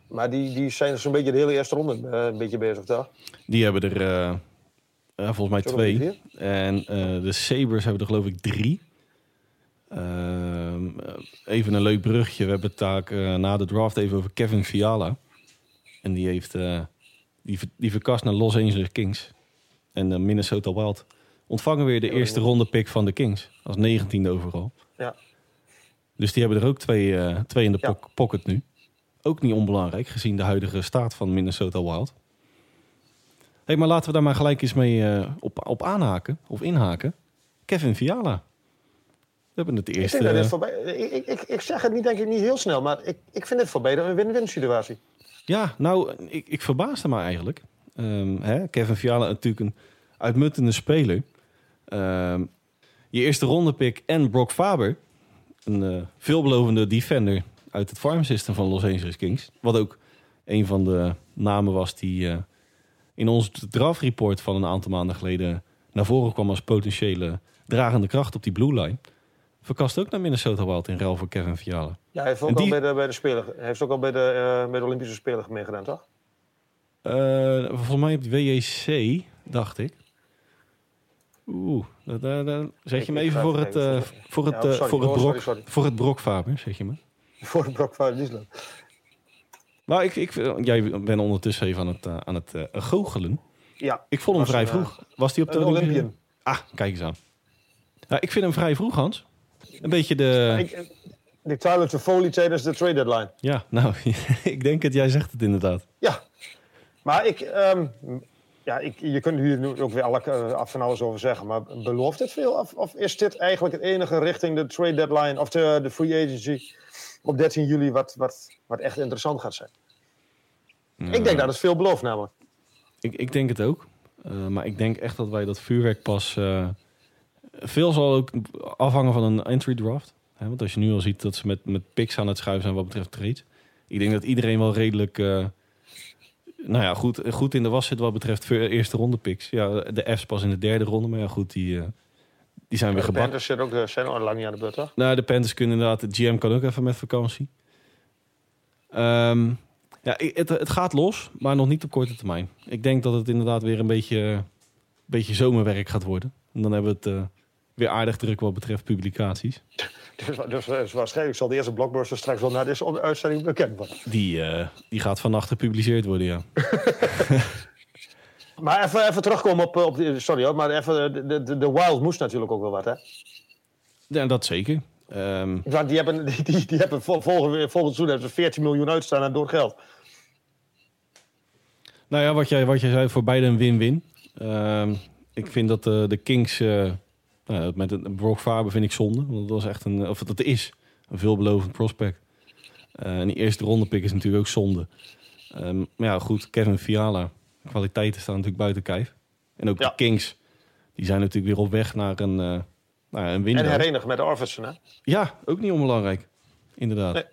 Maar die, die zijn zo'n beetje de hele eerste ronde een beetje bezig, toch? Die hebben er volgens mij twee. En de Sabres hebben er geloof ik drie. Ehm, eh, even een leuk brugje. We hebben het taak na de draft even over Kevin Fiala. En die heeft die, ver- die verkast naar Los Angeles Kings. En de Minnesota Wild ontvangen weer de Ja, eerste ronde pick van de Kings. Als negentiende overal. Ja. Dus die hebben er ook twee, eh, twee in de Ja. pocket nu. Ook niet onbelangrijk gezien de huidige staat van Minnesota Wild. Hey, maar laten we daar maar gelijk eens mee eh, op, op aanhaken of inhaken. Kevin Fiala. We hebben het Ik, eerste. denk dat dit voorbij, ik, ik, ik, ik zeg het niet, denk ik niet heel snel, maar ik, ik vind dit voor beide een win-win situatie. Ja, nou, ik, ik verbaasde me eigenlijk. Ehm, hè, Kevin Fiala natuurlijk een uitmuntende speler. Ehm, je eerste ronde pick en Brock Faber. Een eh, veelbelovende defender uit het farm system van Los Angeles Kings. Wat ook een van de namen was die eh, in ons draft report van een aantal maanden geleden naar voren kwam als potentiële dragende kracht op die blue line. Verkast ook naar Minnesota Wild in ruil voor Kevin Fiala. Ja, hij heeft ook al bij de, bij de Spelen, hij heeft ook al bij de, bij de Olympische Spelen meegedaan, toch? Eh, volgens mij op de WJC, dacht ik. Oeh, zet je me even voor het, eh, voor het, Ja, eh, voor het Oh, brok, voor het zeg je me. Voor de Brock van Nieuwsland. Maar ik, ik, jij bent ondertussen even aan het, aan het goochelen. Ja, Ik vond hem vrij vroeg. Was hij op de Olympian. Ah, kijk eens aan. Ja, ik vind hem vrij vroeg, Hans. Een beetje de... Ik, de Tyler Toffoli tijdens de trade deadline. Ja, nou, ik denk het. Jij zegt het inderdaad. Ja, maar ik, ehm, ja, ik, je kunt hier nu ook weer alle, eh, af van alles over zeggen, maar belooft dit veel? Of, of is dit eigenlijk het enige richting de trade deadline of de, de free agency op 13 juli wat, wat, wat echt interessant gaat zijn? Ik denk dat het veel belooft namelijk. Ik, ik denk het ook. Eh, maar ik denk echt dat wij dat vuurwerk pas... eh, veel zal ook afhangen van een entry draft. Hè, want als je nu al ziet dat ze met, met picks aan het schuiven zijn wat betreft trades. Ik denk dat iedereen wel redelijk... eh, nou ja, goed, goed in de was zit wat betreft eerste ronde picks. Ja, de F's pas in de derde ronde. Maar ja, goed, die, eh, die zijn weer De gebakken. Panthers zit ook, eh, zijn al lang niet aan de beurt, toch? Nou, de Panthers kunnen inderdaad... De GM kan ook even met vakantie. Ehm, ja, het, het gaat los, maar nog niet op korte termijn. Ik denk dat het inderdaad weer een beetje, een beetje zomerwerk gaat worden. En dan hebben we het weer aardig druk wat betreft publicaties. Dus, dus, dus waarschijnlijk zal de eerste blockbuster straks wel na deze uitzending bekend worden. Die, eh, die gaat vannacht gepubliceerd worden, ja. Maar even, even terugkomen op, eh, op sorry hoor, maar even, de, de, de Wild moest natuurlijk ook wel wat, hè? ja dat zeker. Ehm, Want die hebben, die, die, die hebben vol, volgend, volgend seizoen hebben ze 14 miljoen uitstaan aan door geld. nou ja, wat jij, wat jij zei, voor beide een win-win. Ehm, ik vind dat de, de Kings... eh, nou, met een Brock Faber vind ik zonde. Want dat was echt een... Of dat is een veelbelovend prospect. Eh, en die eerste ronde pick is natuurlijk ook zonde. Ehm, maar ja, goed, Kevin Fiala. Kwaliteiten staan natuurlijk buiten kijf. En ook Ja. de Kings. Die zijn natuurlijk weer op weg naar een, eh naar een window. En herenigd met Arvidsson, hè? Ja, ook niet onbelangrijk. Inderdaad. Nee.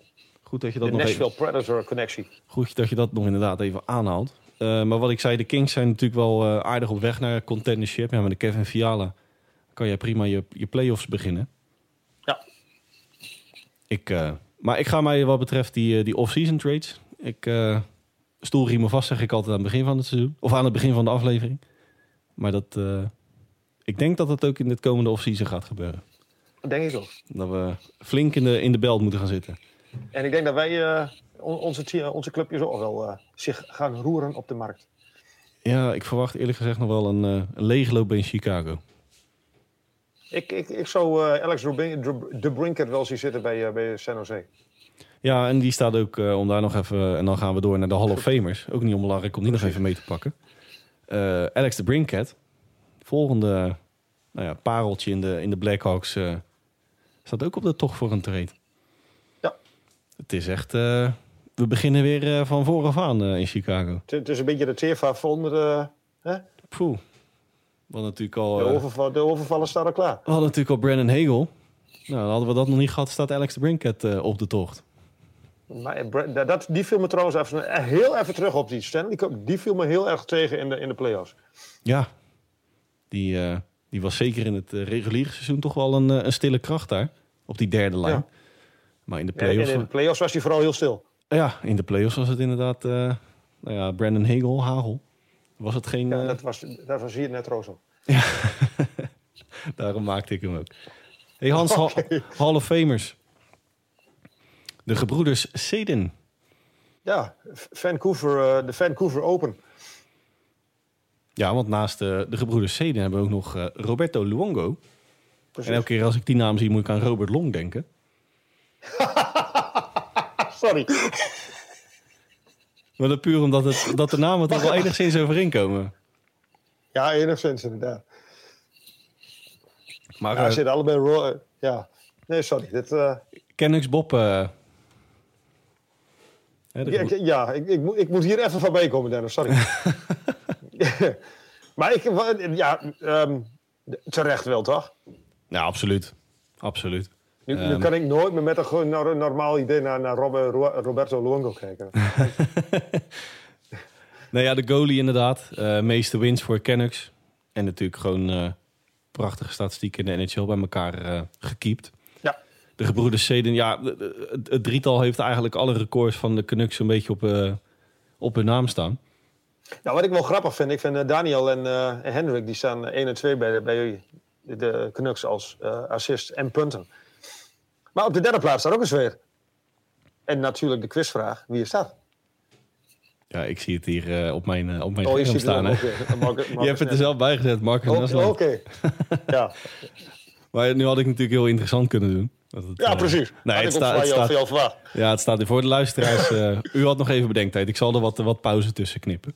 Goed dat je dat De nog even... Nashville Predator connectie. Goed dat je dat nog inderdaad even aanhaalt. Eh, maar wat ik zei, de Kings zijn natuurlijk wel aardig op weg naar contendership. Ja, met de Kevin Fiala kan je prima je, je play-offs beginnen. Ja. Ik, eh, maar ik ga mij wat betreft die, eh, die off-season trades. Ik uh, stoelriemen vast, zeg ik altijd aan het begin van het seizoen. Of aan het begin van de aflevering. Maar dat, ik denk dat het ook in dit komende off-season gaat gebeuren. Dat denk ik ook. Dat we flink in de, in de belt moeten gaan zitten. En ik denk dat wij, on- onze, onze clubjes ook wel zich gaan roeren op de markt. Ja, ik verwacht eerlijk gezegd nog wel een, eh, een leegloop in Chicago. Ik, ik, ik zou eh, Alex de Brinket wel zien zitten bij, eh, bij San Jose. Ja, en die staat ook eh, om daar nog even... En dan gaan we door naar de Hall of Famers. Ook niet onbelangrijk om die nog even mee te pakken. Alex de Brinket. Volgende nou ja, pareltje in de, in de Blackhawks... eh, staat ook op de tocht voor een trade. Ja. Het is echt... we beginnen weer van vooraf aan in Chicago. Het, is een beetje de teerva onder de, hè? Poeh. Wat natuurlijk al... de, eh, overval, de overvallen staan al klaar. we hadden natuurlijk al Brandon Hagel. Nou, dan hadden we dat nog niet gehad. Staat Alex de Brinket eh, op de tocht. Maar eh, dat- die viel me trouwens even, heel even terug op die Stanley Cup. Die viel me heel erg tegen in de, in de playoffs. Ja, die, die was zeker in het reguliere seizoen toch wel een, een stille kracht daar. Op die derde lijn. Ja. Maar in de playoffs, in de playoffs was hij vooral heel stil. ja, in de playoffs was het inderdaad nou ja, Brandon Hagel, Hagel. Was het geen... Ja, eh, dat, was, dat was hier net roze. Daarom maakte ik hem ook. Hey Hans. Hall of Famers. De gebroeders Seden. Ja, Vancouver, eh, de Vancouver Open. Ja, want naast eh, de gebroeders Seden hebben we ook nog Roberto Luongo. Precies. En elke keer als ik die naam zie, moet ik aan Robert Long denken. Sorry. Maar dat puur omdat het, dat de namen toch wel enigszins overeenkomen. Ja, enigszins inderdaad. Maar Ja, eh, zitten allebei... eh, ja. Nee, sorry. Dit, Canucks Bob. hè, de ja, ik, ja ik, ik, moet, ik moet hier even van bijkomen, Dennis. Sorry. maar ik... Ja, ehm, terecht wel, toch? ja, absoluut. Absoluut. Nu, nu Ehm. kan ik nooit meer met een normaal idee naar, naar Roberto Luongo kijken. Nou ja, de goalie inderdaad. eh meeste wins voor Canucks. En natuurlijk gewoon eh, prachtige statistieken in de NHL bij elkaar eh gekiept. Ja. De gebroeders Seden, ja, het, het drietal heeft eigenlijk alle records van de Canucks een beetje op, op hun naam staan. Nou, wat ik wel grappig vind, ik vind uh, Daniel en, uh, en Hendrik, die staan 1 en 2 bij de, bij de Canucks als uh, assist en punten. Maar op de derde plaats staat ook een zweer. En natuurlijk de quizvraag, wie is dat? Ja, ik zie het hier op mijn, op mijn oh, scherm staan. Je hebt het er zelf bij gezet, Marcus oh, Oké, okay. ja. Maar nu had ik natuurlijk heel interessant kunnen doen. Het, ja, precies. Nee, het, sta, het staat, Ja, het staat voor de luisteraars. u had nog even bedenktijd. Ik zal er wat, wat pauze tussen knippen.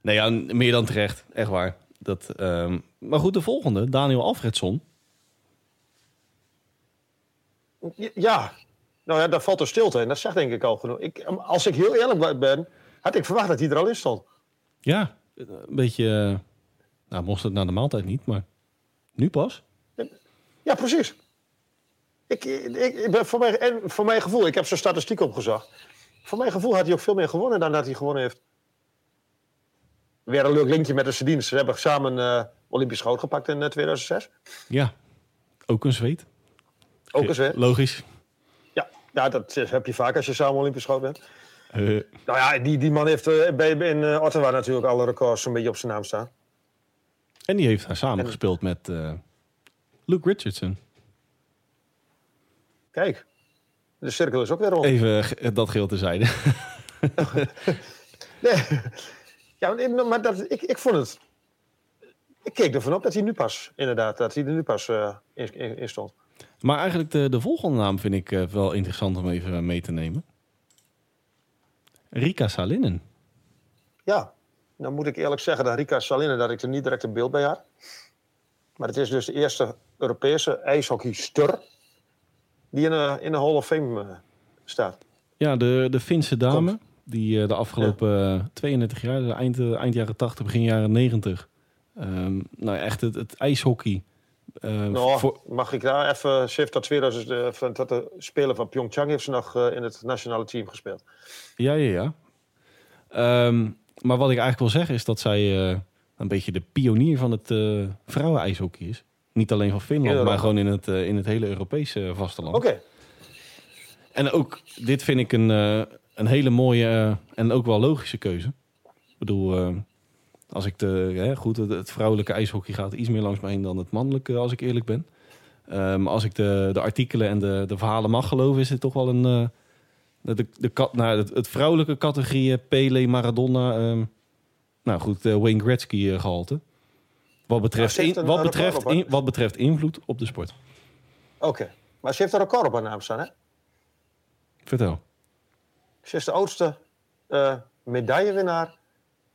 Nee, ja, meer dan terecht. Echt waar. Dat, um... Maar goed, de volgende, Daniel Alfredson. Ja, nou ja, daar valt er stilte in. Dat zegt denk ik al genoeg. Ik, als ik heel eerlijk ben, had ik verwacht dat hij er al in stond. Ja, een beetje... Eh, nou, mocht het na de maaltijd niet, maar nu pas. Ja, precies. Ik, ik, ik ben voor, mijn, en voor mijn gevoel, ik heb zijn statistiek opgezocht. Voor mijn gevoel had hij ook veel meer gewonnen dan dat hij gewonnen heeft. Weer een leuk linkje met de Sedins. Ze hebben samen uh, Olympisch goud gepakt in 2006. Eh, ja, ook een zweet. Ook een zweet. Logisch. Ja, ja, dat heb je vaak als je samen Olympisch goud bent. Uh. Nou ja, die, die man heeft uh, bij, in uh, Ottawa natuurlijk alle records een beetje op zijn naam staan. En die heeft daar samen en... gespeeld met Luke Richardson. Kijk, de cirkel is ook weer rond. Even dat geel te zijn. nee, ja, maar dat, ik, ik vond het... Ik keek ervan op dat hij nu pas, inderdaad, dat hij er nu pas in, in, stond. Maar eigenlijk de, de volgende naam vind ik uh, wel interessant om even mee te nemen. Rika Salinen. Ja, dan moet ik eerlijk zeggen dat Rika Salinen, dat ik er niet direct een beeld bij had. Maar het is dus de eerste Europese ijshockeyster die in de, in de Hall of Fame uh, staat. Ja, de, de Finse dame. Komt. Die de afgelopen ja. 32 jaar, eind, eind jaren 80, begin jaren 90. Um, nou, echt het, het ijshockey. Uh, nou, voor... Mag ik daar even, ze heeft tot 2000, uh, tot de speler van Pyeongchang heeft ze nog uh, in het nationale team gespeeld. Ja, ja, ja. Um, maar wat ik eigenlijk wil zeggen is dat zij een beetje de pionier van het vrouwen-ijshockey is. Niet alleen van Finland, maar gewoon in het, in het hele Europese vasteland. Oké. Okay. En ook, dit vind ik een, een hele mooie uh, en ook wel logische keuze. Ik bedoel, uh, als ik de, goed, het, het, vrouwelijke ijshockey gaat iets meer langs me heen dan het mannelijke, als ik eerlijk ben. Uh, maar als ik de, de artikelen en de, de verhalen mag geloven, is dit toch wel een. de, de, de, nou, het, het, vrouwelijke categorie Pele, Maradona. Um, nou goed, Wayne Gretzky gehalte. Wat betreft, in, wat, betreft in, wat betreft invloed op de sport. Oké, okay. maar ze heeft er een record op haar naam staan, hè? Vertel. Ze is de oudste uh,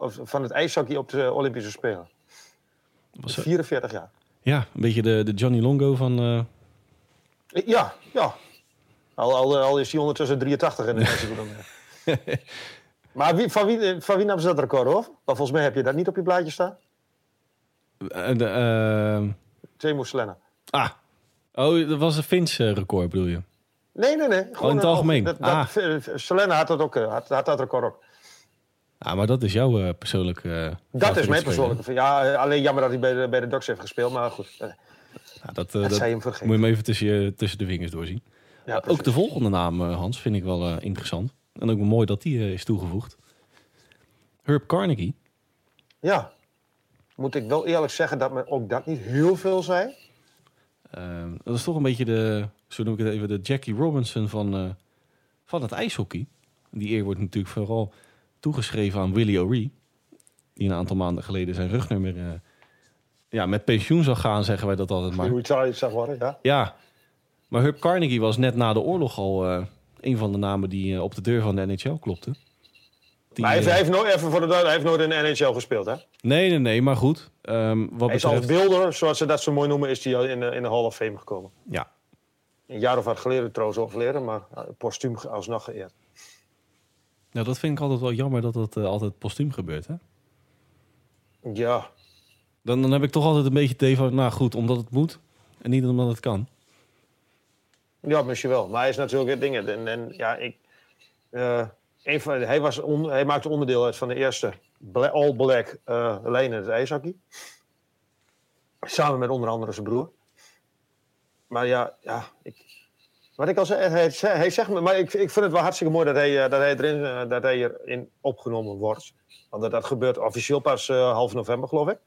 medaillewinnaar van het ijshockey op de Olympische Spelen. Was 44 jaar. Ja, een beetje de, de Johnny Longo van... Uh... Ja, ja. Al, al, al, is hij ondertussen 83 in de Maar wie, van, wie, van wie nam ze dat record, hoor? Want volgens mij heb je dat niet op je blaadje staan. Uh, uh... Ah. Oh, dat was een Finse record, bedoel je? Nee, nee, nee. Gewoon in het algemeen? Dat, ah. Selena had dat ook, eh, had, had dat record ook. Ja, maar dat is jouw uh, persoonlijke... Uh, dat is mijn persoonlijke... Ja, alleen jammer dat hij bij de, bij de Ducks heeft gespeeld, maar goed. Ja, dat, dat, dat moet je hem even tussen, je, tussen de vingers doorzien. Ja, ook de volgende naam, Hans, vind ik wel interessant. En ook mooi dat die is toegevoegd. Herb Carnegie. Ja, moet ik wel eerlijk zeggen dat me ook dat niet heel veel zei. Ehm, dat is toch een beetje de, zo noem ik het even, de Jackie Robinson van, van het ijshockey. Die eer wordt natuurlijk vooral toegeschreven aan Willie O'Ree. Die een aantal maanden geleden zijn rugnummer uh, ja, met pensioen zou gaan, zeggen wij dat altijd maar. Hoe zou worden, ja. Ja, maar Herb Carnegie was net na de oorlog al uh, een van de namen die op de deur van de NHL klopte. Die, maar hij heeft, nooit, even voor de hij heeft nooit in de NHL gespeeld, hè? Nee, nee, nee, maar goed. Um, wat hij betreft... is als beelder, zoals ze dat zo mooi noemen, is hij in de, in de Hall of Fame gekomen. Ja, een jaar of wat geleden trouwens overleden, maar postuum alsnog geëerd. Nou, dat vind ik altijd wel jammer dat dat uh, altijd postuum gebeurt, hè? Ja. Dan, dan heb ik toch altijd een beetje het van, nou goed, omdat het moet en niet omdat het kan. Ja, misschien wel. Maar hij is natuurlijk het ding. En, en ja, ik... Uh, een van, hij, was on, hij maakte onderdeel uit van de eerste all-black uh, lijn in het ijshockey. Samen met onder andere zijn broer maar ja, ja ik, Wat ik al zei, hij, hij zegt me, maar ik, ik vind het wel hartstikke mooi dat hij, dat hij, erin, dat hij erin opgenomen wordt. Want dat, dat gebeurt officieel pas half november, geloof ik.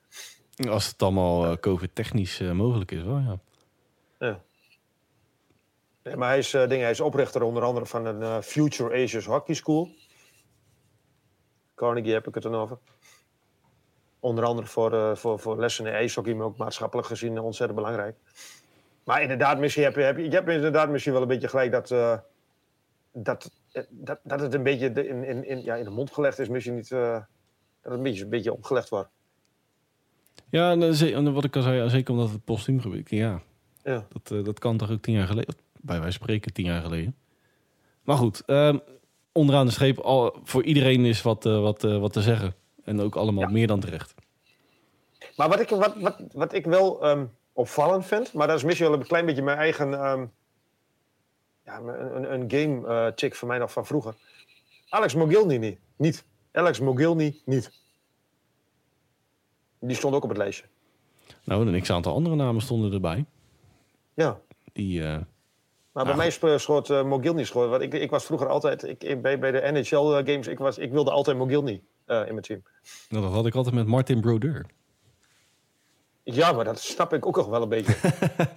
Als het allemaal COVID-technisch mogelijk is, wel ja. ja. Nee, maar hij is, ding, hij is oprichter onder andere van een Future Asians Hockey School. Carnegie heb ik het dan over. Onder andere voor, voor, voor lessen in ijshockey, maar ook maatschappelijk gezien ontzettend belangrijk. Maar inderdaad, misschien heb je, heb je, je hebt inderdaad misschien wel een beetje gelijk dat, uh, dat, dat, dat het een beetje in, in, in, ja, in de mond gelegd is. Misschien niet, uh, dat het een beetje, een beetje opgelegd wordt. Ja, wat ik al zei, zeker omdat het postuum gebeurt. Ja, ja. Dat, dat kan toch ook tien jaar geleden, bij wij spreken tien jaar geleden. Maar goed, um, onderaan de streep, al, voor iedereen is wat, wat, wat te zeggen. En ook allemaal meer dan terecht. Maar wat ik, wat, wat, wat ik wel um, opvallend vind, maar dat is misschien wel een klein beetje mijn eigen um, ja, een, een game uh, chick van mij nog van vroeger. Alex Mogilny niet. niet. Alex Mogilny niet. Die stond ook op het lijstje. Nou, en een x-aantal andere namen stonden erbij. Ja. Die, maar bij mij schoot uh, Mogilny schoot. Want ik, ik was vroeger altijd, ik, bij, bij de NHL eh, games, ik, was, ik wilde altijd Mogilny uh, in mijn team. Nou, dat had ik altijd met Martin Brodeur. Ja, maar dat snap ik ook nog wel een beetje.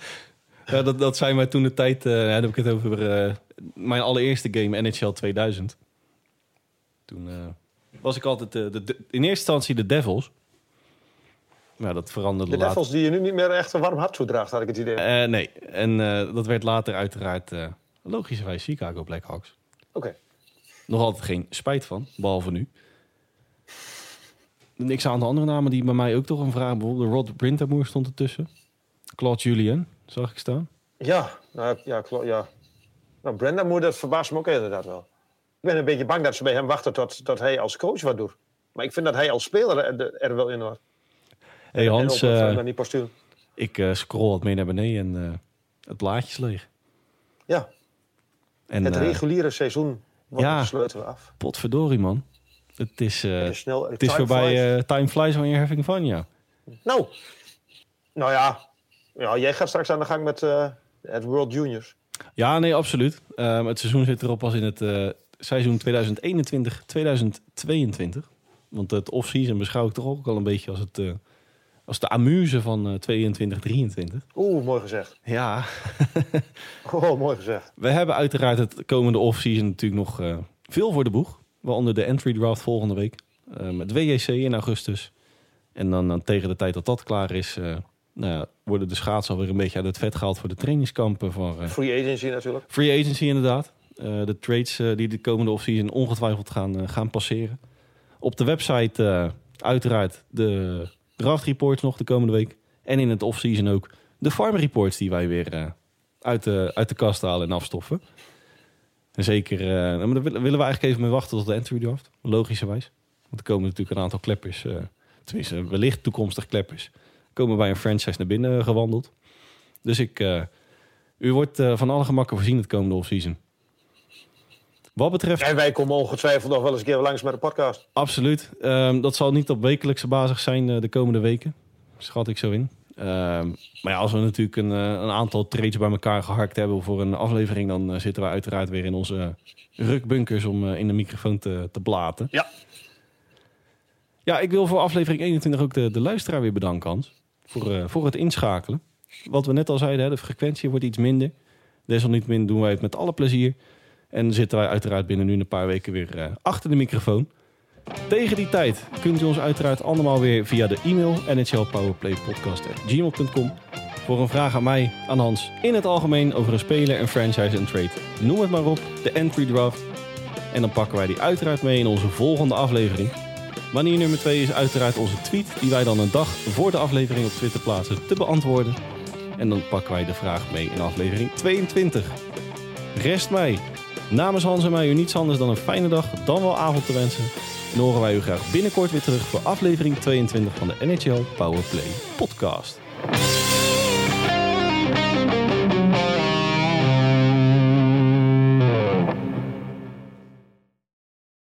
ja, dat, dat zei mij toen de tijd, uh, dan heb ik het over mijn allereerste game, NHL 2000. Toen was ik altijd de, de, in eerste instantie de Devils. Ja, dat veranderde De Devils die je nu niet meer echt een warm hart toedraagt, had ik het idee. Nee, en dat werd later uiteraard logischerwijs Chicago Blackhawks. Oké. Okay. Nog altijd geen spijt van, behalve nu. Niks aan de andere namen die bij mij ook toch een vraag... Bijvoorbeeld Rod Brintamoer stond ertussen. Claude Julien, zag ik staan. Ja, nou, ja, ja. Nou, Brenda Moore, dat verbaast me ook inderdaad wel. Ik ben een beetje bang dat ze bij hem wachten tot, tot hij als coach wat doet. Maar ik vind dat hij als speler er, er wel in hoort. Hey Hans, uh, ik uh, scroll wat mee naar beneden en uh, het blaadje is leeg. Ja. En, het reguliere seizoen wordt ja, sluiten we af. Potverdorie man. Het is, het is, snel, het is voorbij time flies when you're having fun, ja. Nou, nou ja. ja jij gaat straks aan de gang met het World Juniors. Ja, nee, absoluut. Um, het seizoen zit erop als in het seizoen 2021-2022. Want het off-season beschouw ik toch ook al een beetje als het als de amuse van uh, 22, 23. Oeh, mooi gezegd. Ja. oh, mooi gezegd. We hebben uiteraard het komende offseason natuurlijk nog uh, veel voor de boeg. Waaronder de entry draft volgende week. Uh, met WJC in augustus. En dan, dan, tegen de tijd dat dat klaar is... Uh, nou ja, worden de schaatsen alweer een beetje uit het vet gehaald... voor de trainingskampen. Van, free agency natuurlijk. Free agency inderdaad. de trades die de komende offseason ongetwijfeld gaan, gaan passeren. Op de website uiteraard de draft reports nog de komende week. En in het off-season ook de farm reports die wij weer uit, de, uit de kast halen en afstoffen. En zeker, uh, daar willen we eigenlijk even mee wachten tot de entry draft. Logischerwijs. Want er komen natuurlijk een aantal kleppers, uh, tenminste wellicht toekomstig kleppers, komen bij een franchise naar binnen gewandeld. Dus ik, u wordt van alle gemakken voorzien het komende off-season. Wat betreft... En wij komen ongetwijfeld nog wel eens een keer langs met de podcast. Absoluut. Um, dat zal niet op wekelijkse basis zijn de komende weken. Schat ik zo in. Um, maar ja, als we natuurlijk een, uh, een, aantal trades bij elkaar geharkt hebben voor een aflevering... dan uh, zitten we uiteraard weer in onze rukbunkers om in de microfoon te, te blaten. Ja. Ja, ik wil voor aflevering 21 ook de, de luisteraar weer bedanken, Hans. Voor, voor het inschakelen. Wat we net al zeiden, hè, de frequentie wordt iets minder. Desalniettemin doen wij het met alle plezier... En zitten wij uiteraard binnen nu een paar weken weer uh, achter de microfoon. Tegen die tijd kunt u ons uiteraard allemaal weer via de e-mail nhlpowerplaypodcast.gmail.com voor een vraag aan mij, aan Hans, in het algemeen over een speler, een franchise en trade. Noem het maar op, de entry draft. En dan pakken wij die uiteraard mee in onze volgende aflevering. Manier nummer 2 is uiteraard onze tweet, die wij dan een dag voor de aflevering op Twitter plaatsen, te beantwoorden. En dan pakken wij de vraag mee in aflevering 22. Rest mij Namens Hans en mij u niets anders dan een fijne dag, dan wel avond te wensen. En horen wij u graag binnenkort weer terug voor aflevering 22 van de NHL Powerplay podcast.